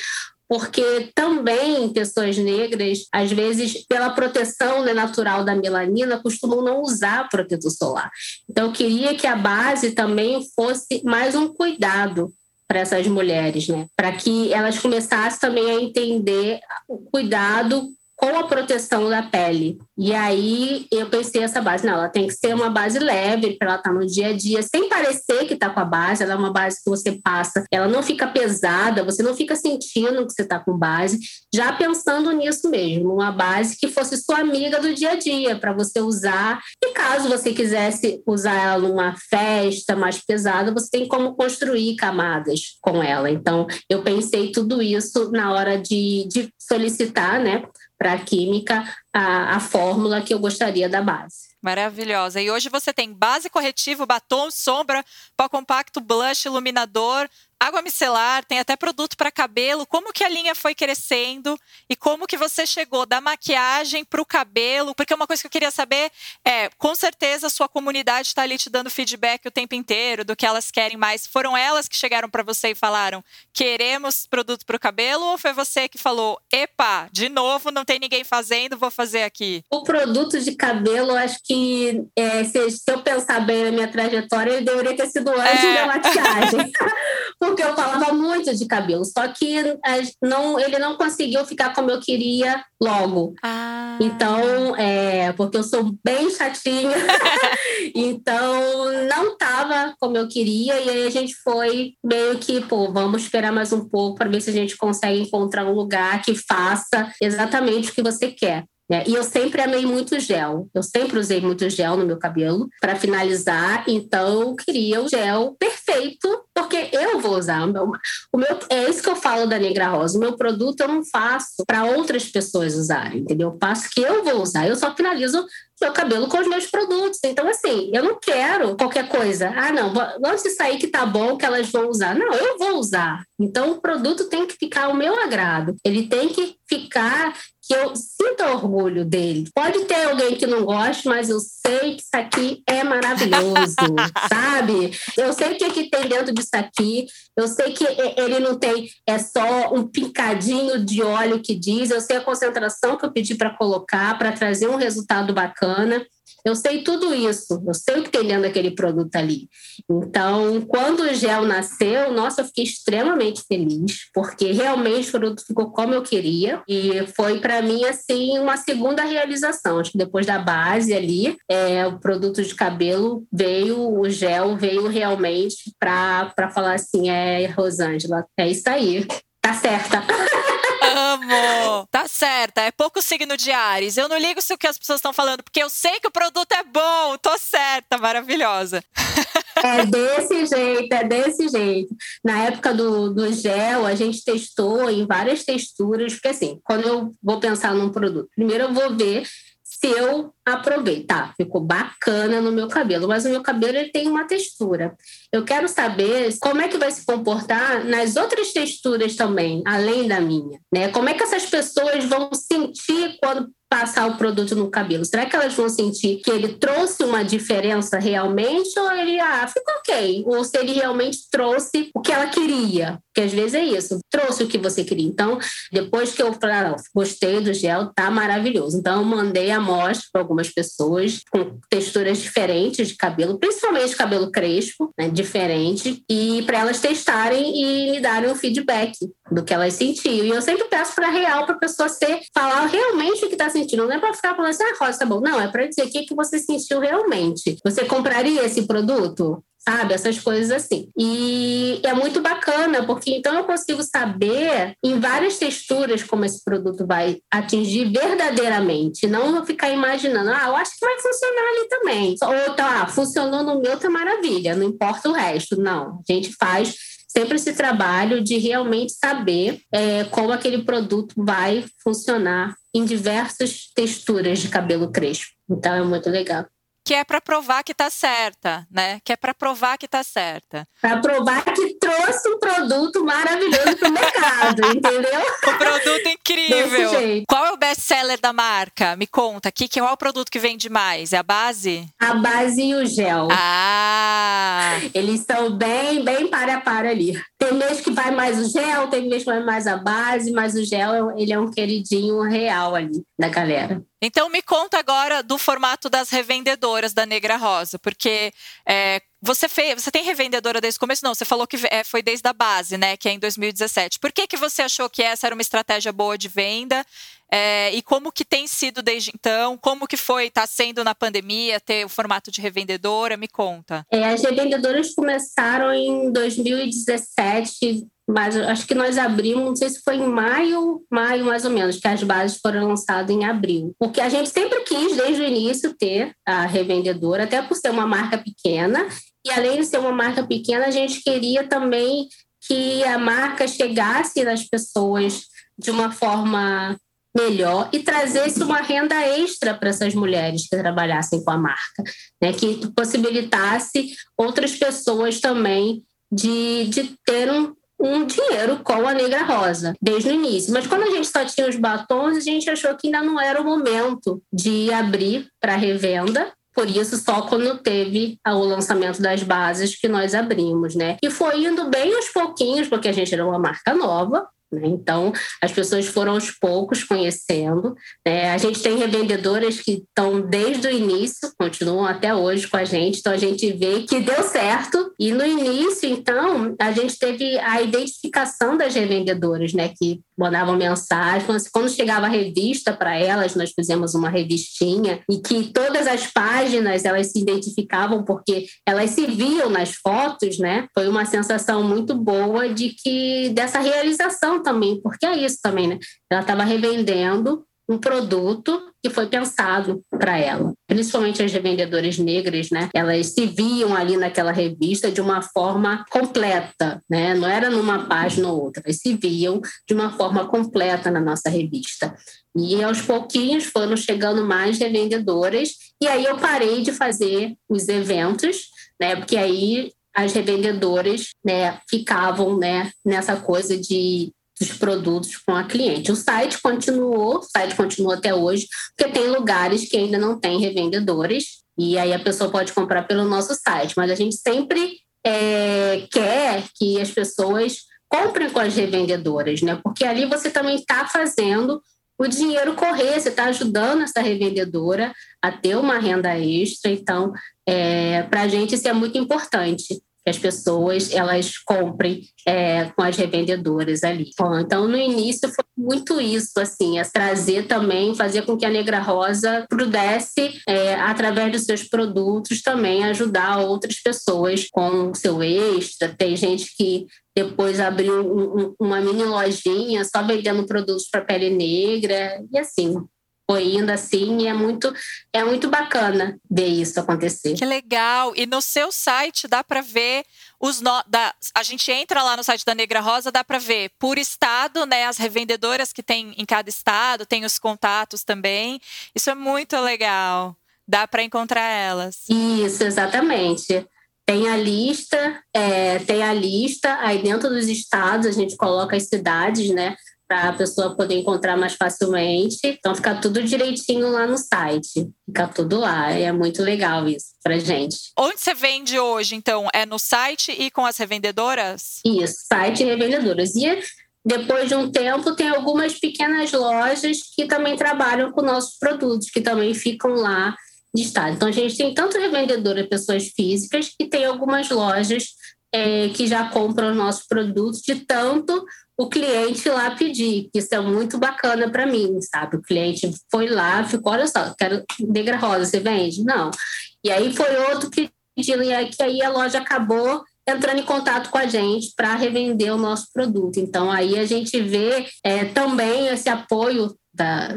porque também pessoas negras, às vezes, pela proteção né, natural da melanina, costumam não usar protetor solar. Então, eu queria que a base também fosse mais um cuidado para essas mulheres, né? Para que elas começassem também a entender o cuidado com a proteção da pele. E aí eu pensei essa base, não, ela tem que ser uma base leve para ela estar tá no dia a dia, sem parecer que está com a base, ela é uma base que você passa, ela não fica pesada, você não fica sentindo que você está com base, já pensando nisso mesmo, uma base que fosse sua amiga do dia a dia, para você usar. E caso você quisesse usar ela numa festa mais pesada, você tem como construir camadas com ela. Então, eu pensei tudo isso na hora de, de solicitar, né? Para a química a, a fórmula que eu gostaria da base. Maravilhosa. E hoje você tem base corretivo, batom, sombra, pó compacto, blush, iluminador, água micelar, tem até produto para cabelo. Como que a linha foi crescendo e como que você chegou da maquiagem para o cabelo? Porque uma coisa que eu queria saber é, com certeza a sua comunidade está ali te dando feedback o tempo inteiro do que elas querem mais. Foram elas que chegaram para você e falaram: queremos produto para o cabelo? Ou foi você que falou: epa, de novo, não tem ninguém fazendo, vou fazer aqui? O produto de cabelo, acho que é, se, eu pensar bem na minha trajetória, ele deveria ter sido antes é. da maquiagem. porque eu falava muito de cabelo, só que não, ele não conseguiu ficar como eu queria logo. Ah. Então, é, porque eu sou bem chatinha, então não tava como eu queria, e aí a gente foi meio que, pô, vamos esperar mais um pouco para ver se a gente consegue encontrar um lugar que faça exatamente o que você quer. Né? E eu sempre amei muito gel. Eu sempre usei muito gel no meu cabelo para finalizar. Então, eu queria o gel perfeito, porque eu vou usar. O meu, o meu, é isso que eu falo da Negra Rosa. O meu produto eu não faço para outras pessoas usarem, entendeu? Eu faço que eu vou usar. Eu só finalizo meu cabelo com os meus produtos. Então, assim, eu não quero qualquer coisa. Ah, não, vamos sair que tá bom, que elas vão usar. Não, eu vou usar. Então, o produto tem que ficar ao meu agrado. Ele tem que ficar que eu sinta orgulho dele. Pode ter alguém que não goste, mas eu sei que isso aqui é maravilhoso, sabe? Eu sei o que, é que tem dentro disso aqui. Eu sei que ele não tem é só um picadinho de óleo que diz. Eu sei a concentração que eu pedi para colocar para trazer um resultado bacana. Eu sei tudo isso, eu sei que tem dentro daquele produto ali. Então, quando o gel nasceu, nossa, eu fiquei extremamente feliz, porque realmente o produto ficou como eu queria e foi para mim assim uma segunda realização. Acho que depois da base ali, é, o produto de cabelo veio, o gel veio realmente para falar assim, é Rosângela, é isso aí, tá certa. Amo! Tá certa, é pouco signo de Ares. Eu não ligo se o que as pessoas estão falando, porque eu sei que o produto é bom, tô certa, maravilhosa. É desse jeito, é desse jeito. Na época do, do gel, a gente testou em várias texturas, porque assim, quando eu vou pensar num produto, primeiro eu vou ver se eu aprovei, tá, ficou bacana no meu cabelo, mas o meu cabelo ele tem uma textura. Eu quero saber como é que vai se comportar nas outras texturas também, além da minha, né? Como é que essas pessoas vão sentir quando passar o produto no cabelo? Será que elas vão sentir que ele trouxe uma diferença realmente ou ele, ah, ficou ok? Ou se ele realmente trouxe o que ela queria? Porque às vezes é isso, trouxe o que você queria. Então, depois que eu falei, ah, gostei do gel, tá maravilhoso. Então, eu mandei amostra para algumas pessoas com texturas diferentes de cabelo, principalmente cabelo crespo, né, diferente, e para elas testarem e me darem um feedback do que elas sentiam. E eu sempre peço para real, para a pessoa ser, falar realmente o que está sentindo. Não é para ficar falando assim, ah, Rosa, tá bom. Não, é para dizer o que, que você sentiu realmente. Você compraria esse produto? sabe? Essas coisas assim. E é muito bacana, porque então eu consigo saber em várias texturas como esse produto vai atingir verdadeiramente, não ficar imaginando, ah, eu acho que vai funcionar ali também. Ou tá, funcionou no meu, tá maravilha, não importa o resto. Não, a gente faz sempre esse trabalho de realmente saber é, como aquele produto vai funcionar em diversas texturas de cabelo crespo. Então é muito legal que é para provar que está certa, né? Que é para provar que está certa. Para provar que trouxe um produto maravilhoso para o mercado, entendeu? um produto incrível. Qual é o best-seller da marca? Me conta, aqui, qual é o produto que vende mais? É a base? A base e o gel. Ah! Eles são bem, bem para a para ali. Tem mês que vai mais o gel, tem mês que vai mais a base, mas o gel ele é um queridinho real ali da galera. Então me conta agora do formato das revendedoras da Negra Rosa, porque é, você fez, você tem revendedora desde o começo? Não, você falou que é, foi desde a base, né? Que é em 2017. Por que, que você achou que essa era uma estratégia boa de venda? É, e como que tem sido desde então? Como que foi, está sendo na pandemia, ter o formato de revendedora? Me conta. É, as revendedoras começaram em 2017, mas acho que nós abrimos, não sei se foi em maio, maio mais ou menos, que as bases foram lançadas em abril. Porque a gente sempre quis, desde o início, ter a revendedora, até por ser uma marca pequena, e além de ser uma marca pequena, a gente queria também que a marca chegasse nas pessoas de uma forma melhor e trazesse uma renda extra para essas mulheres que trabalhassem com a marca, né? que possibilitasse outras pessoas também de, de ter um, um dinheiro com a Negra Rosa, desde o início. Mas quando a gente só tinha os batons, a gente achou que ainda não era o momento de abrir para revenda. Por isso, só quando teve o lançamento das bases que nós abrimos, né? E foi indo bem aos pouquinhos, porque a gente era uma marca nova, né? Então, as pessoas foram aos poucos conhecendo. Né? A gente tem revendedoras que estão desde o início, continuam até hoje com a gente, então a gente vê que deu certo. E no início, então, a gente teve a identificação das revendedoras, né? que mandavam mensagem. Assim, quando chegava a revista para elas, nós fizemos uma revistinha e que todas as páginas elas se identificavam porque elas se viam nas fotos, né? Foi uma sensação muito boa de que dessa realização também, porque é isso também, né? Ela estava revendendo um produto que foi pensado para ela. Principalmente as revendedoras negras, né? Elas se viam ali naquela revista de uma forma completa, né? Não era numa página ou outra, elas se viam de uma forma completa na nossa revista. E aos pouquinhos foram chegando mais revendedoras, e aí eu parei de fazer os eventos, né? Porque aí as revendedoras né, ficavam né, nessa coisa de dos produtos com a cliente. O site continuou, o site continua até hoje, porque tem lugares que ainda não tem revendedores, e aí a pessoa pode comprar pelo nosso site, mas a gente sempre é, quer que as pessoas comprem com as revendedoras, né? Porque ali você também está fazendo o dinheiro correr, você está ajudando essa revendedora a ter uma renda extra. Então, é, para a gente isso é muito importante que as pessoas elas comprem é, com as revendedoras ali. Bom, então, no início foi muito isso, assim, é trazer também, fazer com que a Negra Rosa pudesse, é, através dos seus produtos, também ajudar outras pessoas com o seu extra. Tem gente que depois abriu um, um, uma mini lojinha só vendendo produtos para pele negra, e assim, foi indo assim e é muito é muito bacana ver isso acontecer. Que legal! E no seu site dá para ver os no, da, a gente entra lá no site da Negra Rosa, dá para ver por estado, né, as revendedoras que tem em cada estado, tem os contatos também. Isso é muito legal. Dá para encontrar elas. Isso, exatamente. Tem a lista, é, tem a lista, aí dentro dos estados a gente coloca as cidades, né? Para a pessoa poder encontrar mais facilmente. Então fica tudo direitinho lá no site. Fica tudo lá. É muito legal isso para gente. Onde você vende hoje, então? É no site e com as revendedoras? Isso, site e revendedoras. E depois de um tempo, tem algumas pequenas lojas que também trabalham com nossos produtos, que também ficam lá de estado. Então, a gente tem tanto revendedora pessoas físicas e tem algumas lojas é, que já compram os nossos produtos de tanto o cliente lá pedir. Isso é muito bacana para mim, sabe? O cliente foi lá, ficou, olha só, quero negra rosa, você vende? Não. E aí foi outro pedido, e aí, que aí a loja acabou entrando em contato com a gente para revender o nosso produto. Então aí a gente vê é, também esse apoio da,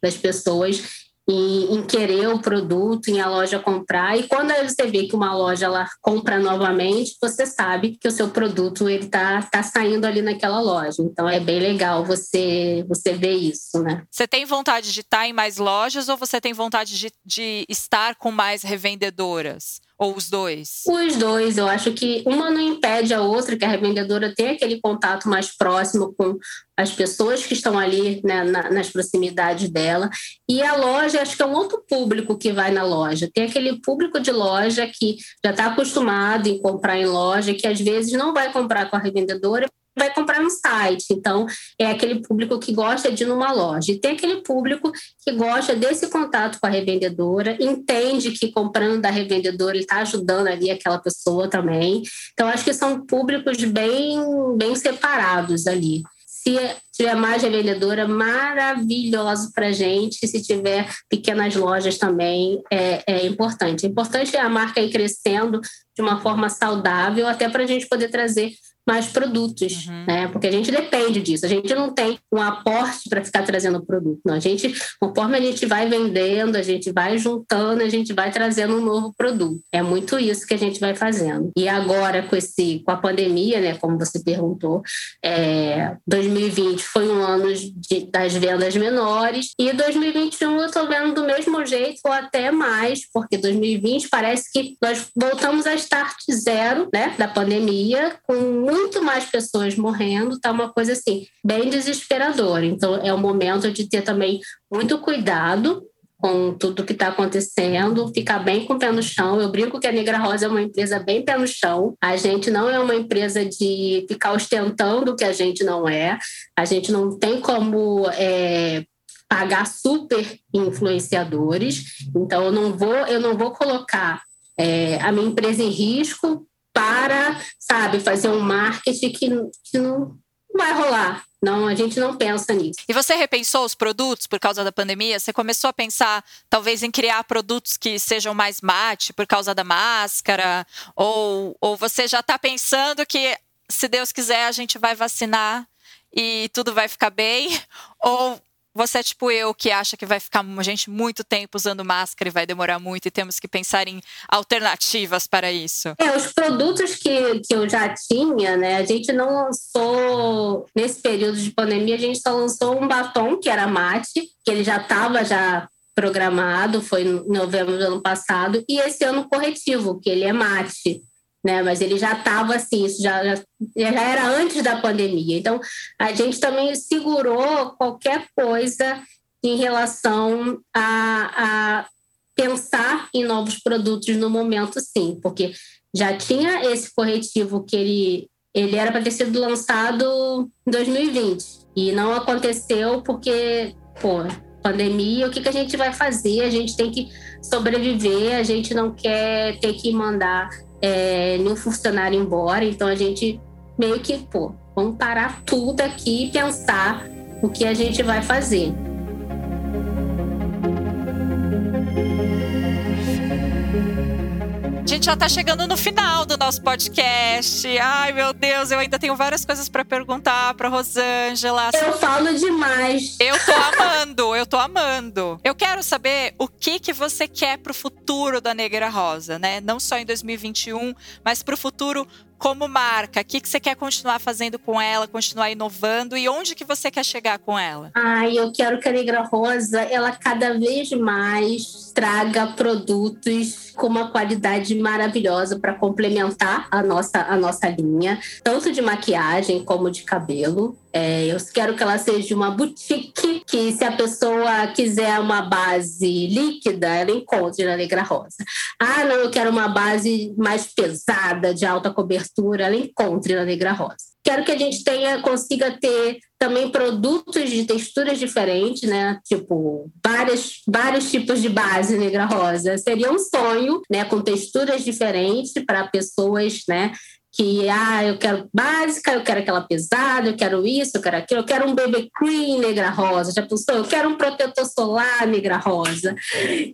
das pessoas em, em, querer o produto, em a loja comprar. E quando você vê que uma loja ela compra novamente, você sabe que o seu produto ele tá, tá saindo ali naquela loja. Então é bem legal você você ver isso, né? Você tem vontade de estar em mais lojas ou você tem vontade de, de estar com mais revendedoras? Ou os dois? Os dois. Eu acho que uma não impede a outra, que a revendedora tem aquele contato mais próximo com as pessoas que estão ali né, na, nas proximidades dela. E a loja, acho que é um outro público que vai na loja. Tem aquele público de loja que já está acostumado em comprar em loja, que às vezes não vai comprar com a revendedora vai comprar no site. Então, é aquele público que gosta de ir numa loja. E tem aquele público que gosta desse contato com a revendedora, entende que comprando da revendedora ele está ajudando ali aquela pessoa também. Então, acho que são públicos bem, bem separados ali. Se tiver mais revendedora, maravilhoso para gente. Se tiver pequenas lojas também, é, é importante. É importante a marca ir crescendo de uma forma saudável, até para a gente poder trazer mais produtos, uhum. né? Porque a gente depende disso. A gente não tem um aporte para ficar trazendo produto. Não. A gente, conforme a gente vai vendendo, a gente vai juntando, a gente vai trazendo um novo produto. É muito isso que a gente vai fazendo. E agora com esse, com a pandemia, né? Como você perguntou, é, 2020 foi um ano de, das vendas menores e 2021 eu estou vendo do mesmo jeito ou até mais, porque 2020 parece que nós voltamos a start zero, né? Da pandemia com muito mais pessoas morrendo, tá uma coisa assim, bem desesperadora. Então, é o momento de ter também muito cuidado com tudo que está acontecendo, ficar bem com o pé no chão. Eu brinco que a Negra Rosa é uma empresa bem pé no chão. A gente não é uma empresa de ficar ostentando o que a gente não é. A gente não tem como é, pagar super influenciadores. Então, eu não vou, eu não vou colocar é, a minha empresa em risco para, sabe, fazer um marketing que, que não vai rolar. Não, a gente não pensa nisso. E você repensou os produtos por causa da pandemia? Você começou a pensar, talvez, em criar produtos que sejam mais mate por causa da máscara? Ou, ou você já está pensando que, se Deus quiser, a gente vai vacinar e tudo vai ficar bem? Ou você é tipo eu, que acha que vai ficar a gente muito tempo usando máscara e vai demorar muito e temos que pensar em alternativas para isso? É, os produtos que, que eu já tinha, né? A gente não lançou, nesse período de pandemia, a gente só lançou um batom, que era mate, que ele já estava já programado, foi em novembro do ano passado, e esse ano corretivo, que ele é mate né? Mas ele já estava assim, isso já, já, já era antes da pandemia. Então, a gente também segurou qualquer coisa em relação a, a pensar em novos produtos no momento, sim, porque já tinha esse corretivo que ele, ele era para ter sido lançado em 2020 e não aconteceu porque, pô, pandemia, o que, que a gente vai fazer? A gente tem que sobreviver, a gente não quer ter que mandar é, nenhum funcionário embora. Então a gente meio que, pô, vamos parar tudo aqui e pensar o que a gente vai fazer. Gente já está chegando no final do nosso podcast. Ai, meu Deus, eu ainda tenho várias coisas para perguntar para Rosângela. Eu falo demais. Eu tô amando, eu tô amando. Eu quero saber o que que você quer pro futuro da Negra Rosa, né? Não só em 2021, mas pro futuro como marca? O que, que você quer continuar fazendo com ela, continuar inovando e onde que você quer chegar com ela? Ai, eu quero que a Negra Rosa, ela cada vez mais traga produtos com uma qualidade maravilhosa para complementar a nossa, a nossa linha, tanto de maquiagem como de cabelo. É, eu quero que ela seja uma boutique, que se a pessoa quiser uma base líquida, ela encontre na Negra Rosa. Ah, não, eu quero uma base mais pesada, de alta cobertura, ela encontre na Negra Rosa. Quero que a gente tenha, consiga ter também produtos de texturas diferentes, né? Tipo, vários, vários tipos de base negra rosa. Seria um sonho, né? Com texturas diferentes para pessoas, né? Que ah, eu quero básica, eu quero aquela pesada, eu quero isso, eu quero aquilo, eu quero um baby cream negra rosa, já pensou? Eu quero um protetor solar negra rosa.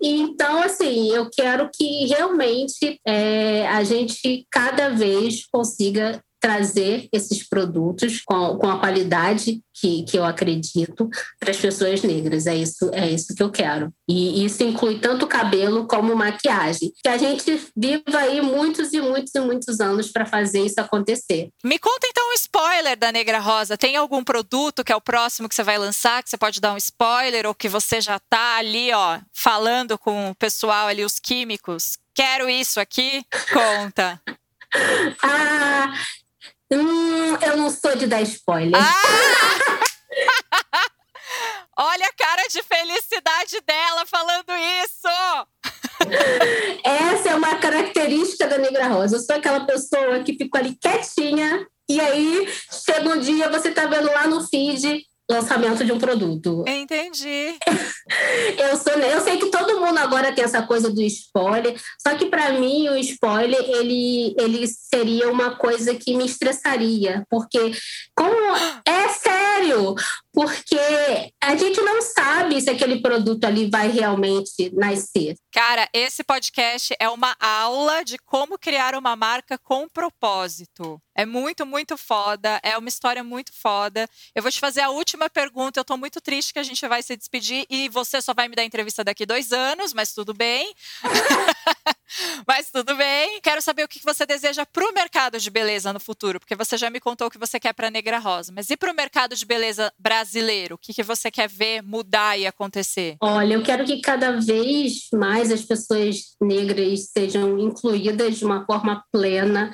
Então, assim, eu quero que realmente é, a gente cada vez consiga trazer esses produtos com, com a qualidade que, que eu acredito para as pessoas negras. É isso, é isso que eu quero. E isso inclui tanto cabelo como maquiagem. Que a gente viva aí muitos e muitos e muitos anos para fazer isso acontecer. Me conta então um spoiler da Negra Rosa. Tem algum produto que é o próximo que você vai lançar, que você pode dar um spoiler, ou que você já está ali, ó, falando com o pessoal ali, os químicos? Quero isso aqui? Conta. ah, Hum, eu não sou de dar spoiler. Ah! Olha a cara de felicidade dela falando isso! Essa é uma característica da Negra Rosa. Eu sou aquela pessoa que fica ali quietinha e aí chega um dia, você tá vendo lá no feed lançamento de um produto. Entendi. eu, sou, eu sei que todo mundo agora tem essa coisa do spoiler, só que para mim o spoiler ele, ele seria uma coisa que me estressaria, porque como é sério, porque a gente não sabe se aquele produto ali vai realmente nascer. Cara, esse podcast é uma aula de como criar uma marca com propósito. É muito, muito foda. É uma história muito foda. Eu vou te fazer a última pergunta. Eu tô muito triste que a gente vai se despedir e você só vai me dar entrevista daqui dois anos, mas tudo bem. mas tudo bem. Quero saber o que você deseja pro mercado de beleza no futuro, porque você já me contou o que você quer para Negra Rosa. Mas e pro mercado de beleza brasileiro? O que você quer ver mudar e acontecer? Olha, eu quero que cada vez mais as pessoas negras sejam incluídas de uma forma plena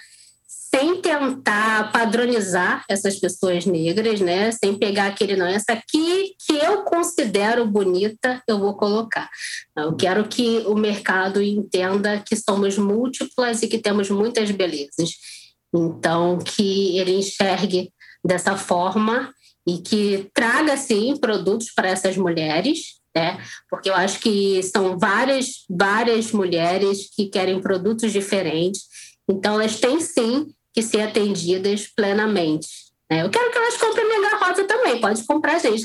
sem tentar padronizar essas pessoas negras, né? Sem pegar aquele não, essa aqui que eu considero bonita, eu vou colocar. Eu quero que o mercado entenda que somos múltiplas e que temos muitas belezas. Então, que ele enxergue dessa forma e que traga, sim, produtos para essas mulheres, né? Porque eu acho que são várias, várias mulheres que querem produtos diferentes. Então, elas têm, sim, que ser atendidas plenamente. Né? Eu quero que elas comprem minha rosa também, pode comprar, gente.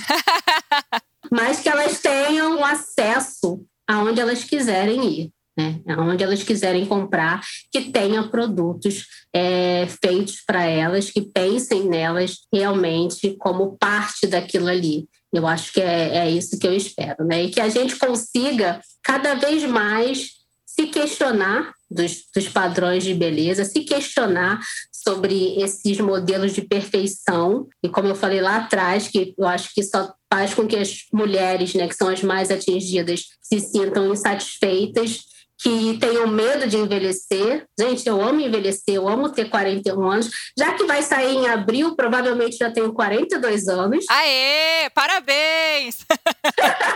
Mas que elas tenham acesso aonde elas quiserem ir né? Onde elas quiserem comprar, que tenha produtos é, feitos para elas, que pensem nelas realmente como parte daquilo ali. Eu acho que é, é isso que eu espero, né? E que a gente consiga cada vez mais se questionar dos, dos, padrões de beleza, se questionar sobre esses modelos de perfeição. E como eu falei lá atrás, que eu acho que só faz com que as mulheres, né, que são as mais atingidas, se sintam insatisfeitas que tenham medo de envelhecer. Gente, eu amo envelhecer, eu amo ter 41 anos. Já que vai sair em abril, provavelmente já tenho 42 anos. Aê, parabéns!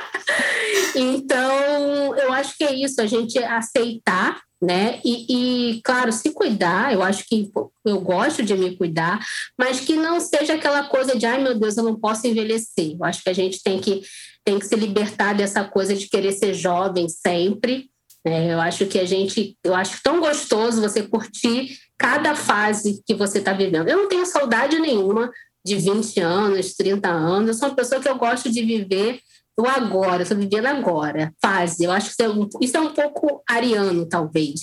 então, eu acho que é isso, a gente aceitar né? E, e, claro, se cuidar, eu acho que eu gosto de me cuidar, mas que não seja aquela coisa de, ai meu Deus, eu não posso envelhecer. Eu acho que a gente tem que, tem que se libertar dessa coisa de querer ser jovem sempre Né? Eu acho que a gente, eu acho tão gostoso você curtir cada fase que você está vivendo. Eu não tenho saudade nenhuma de 20 anos, 30 anos. Eu sou uma pessoa que eu gosto de viver o agora, estou vivendo agora, fase. Eu acho que isso é, um, isso é um pouco ariano, talvez.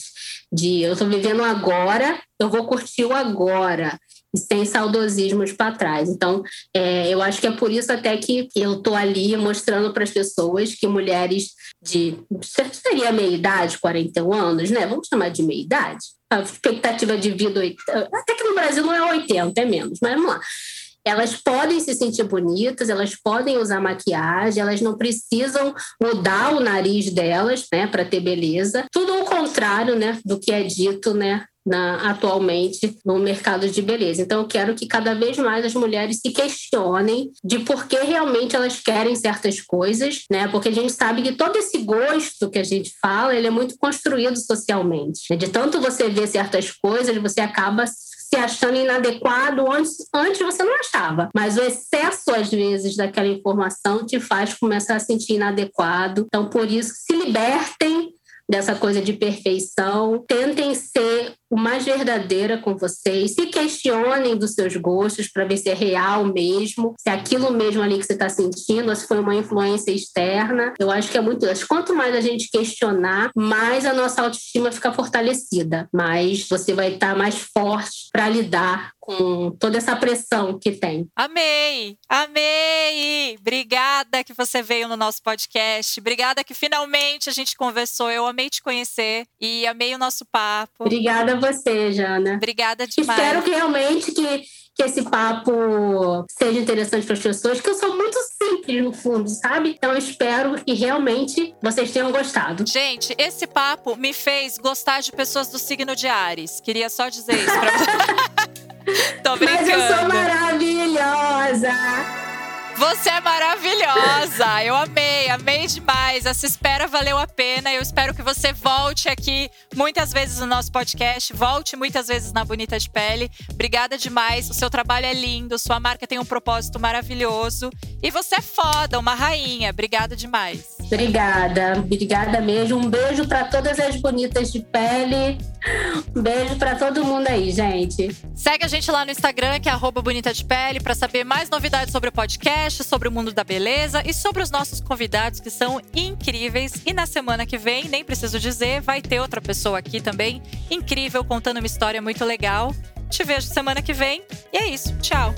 De eu estou vivendo agora, eu vou curtir o agora sem saudosismos para trás. Então, é, eu acho que é por isso até que eu estou ali mostrando para as pessoas que mulheres de seria meia idade, 41 anos, né? Vamos chamar de meia idade. A expectativa de vida até que no Brasil não é 80, é menos, mas vamos lá. Elas podem se sentir bonitas, elas podem usar maquiagem, elas não precisam mudar o nariz delas, né, para ter beleza. Tudo ao contrário, né, do que é dito, né, na, atualmente no mercado de beleza. Então, eu quero que cada vez mais as mulheres se questionem de por que realmente elas querem certas coisas, né? Porque a gente sabe que todo esse gosto que a gente fala, ele é muito construído socialmente. De tanto você ver certas coisas, você acaba se achando inadequado antes, antes você não achava. Mas o excesso, às vezes, daquela informação te faz começar a sentir inadequado. Então, por isso, se libertem dessa coisa de perfeição. Tentem ser o mais verdadeira com vocês. Se questionem dos seus gostos para ver se é real mesmo, se é aquilo mesmo ali que você está sentindo, ou se foi uma influência externa. Eu acho que é muito. Quanto mais a gente questionar, mais a nossa autoestima fica fortalecida, mais você vai estar tá mais forte para lidar com toda essa pressão que tem. Amei! Amei! Obrigada que você veio no nosso podcast. Obrigada que finalmente a gente conversou. Eu amei te conhecer e amei o nosso papo. Obrigada a você, Jana. Obrigada demais. Espero que realmente que que esse papo seja interessante para as pessoas, que eu sou muito simples no fundo, sabe? Então eu espero que realmente vocês tenham gostado. Gente, esse papo me fez gostar de pessoas do signo de Ares. Queria só dizer isso para você. Tô brincando. Mas eu sou maravilhosa. Você é maravilhosa! Eu amei, amei demais. Essa espera valeu a pena. Eu espero que você volte aqui muitas vezes no nosso podcast, volte muitas vezes na Bonita de Pele. Obrigada demais. O seu trabalho é lindo, sua marca tem um propósito maravilhoso. E você é foda, uma rainha. Obrigada demais. Obrigada, obrigada mesmo. Um beijo para todas as bonitas de pele. Um beijo para todo mundo aí, gente. Segue a gente lá no Instagram, que é Bonita de Pele, para saber mais novidades sobre o podcast sobre o mundo da beleza e sobre os nossos convidados que são incríveis. E na semana que vem, nem preciso dizer, vai ter outra pessoa aqui também incrível contando uma história muito legal. Te vejo semana que vem. E é isso. Tchau.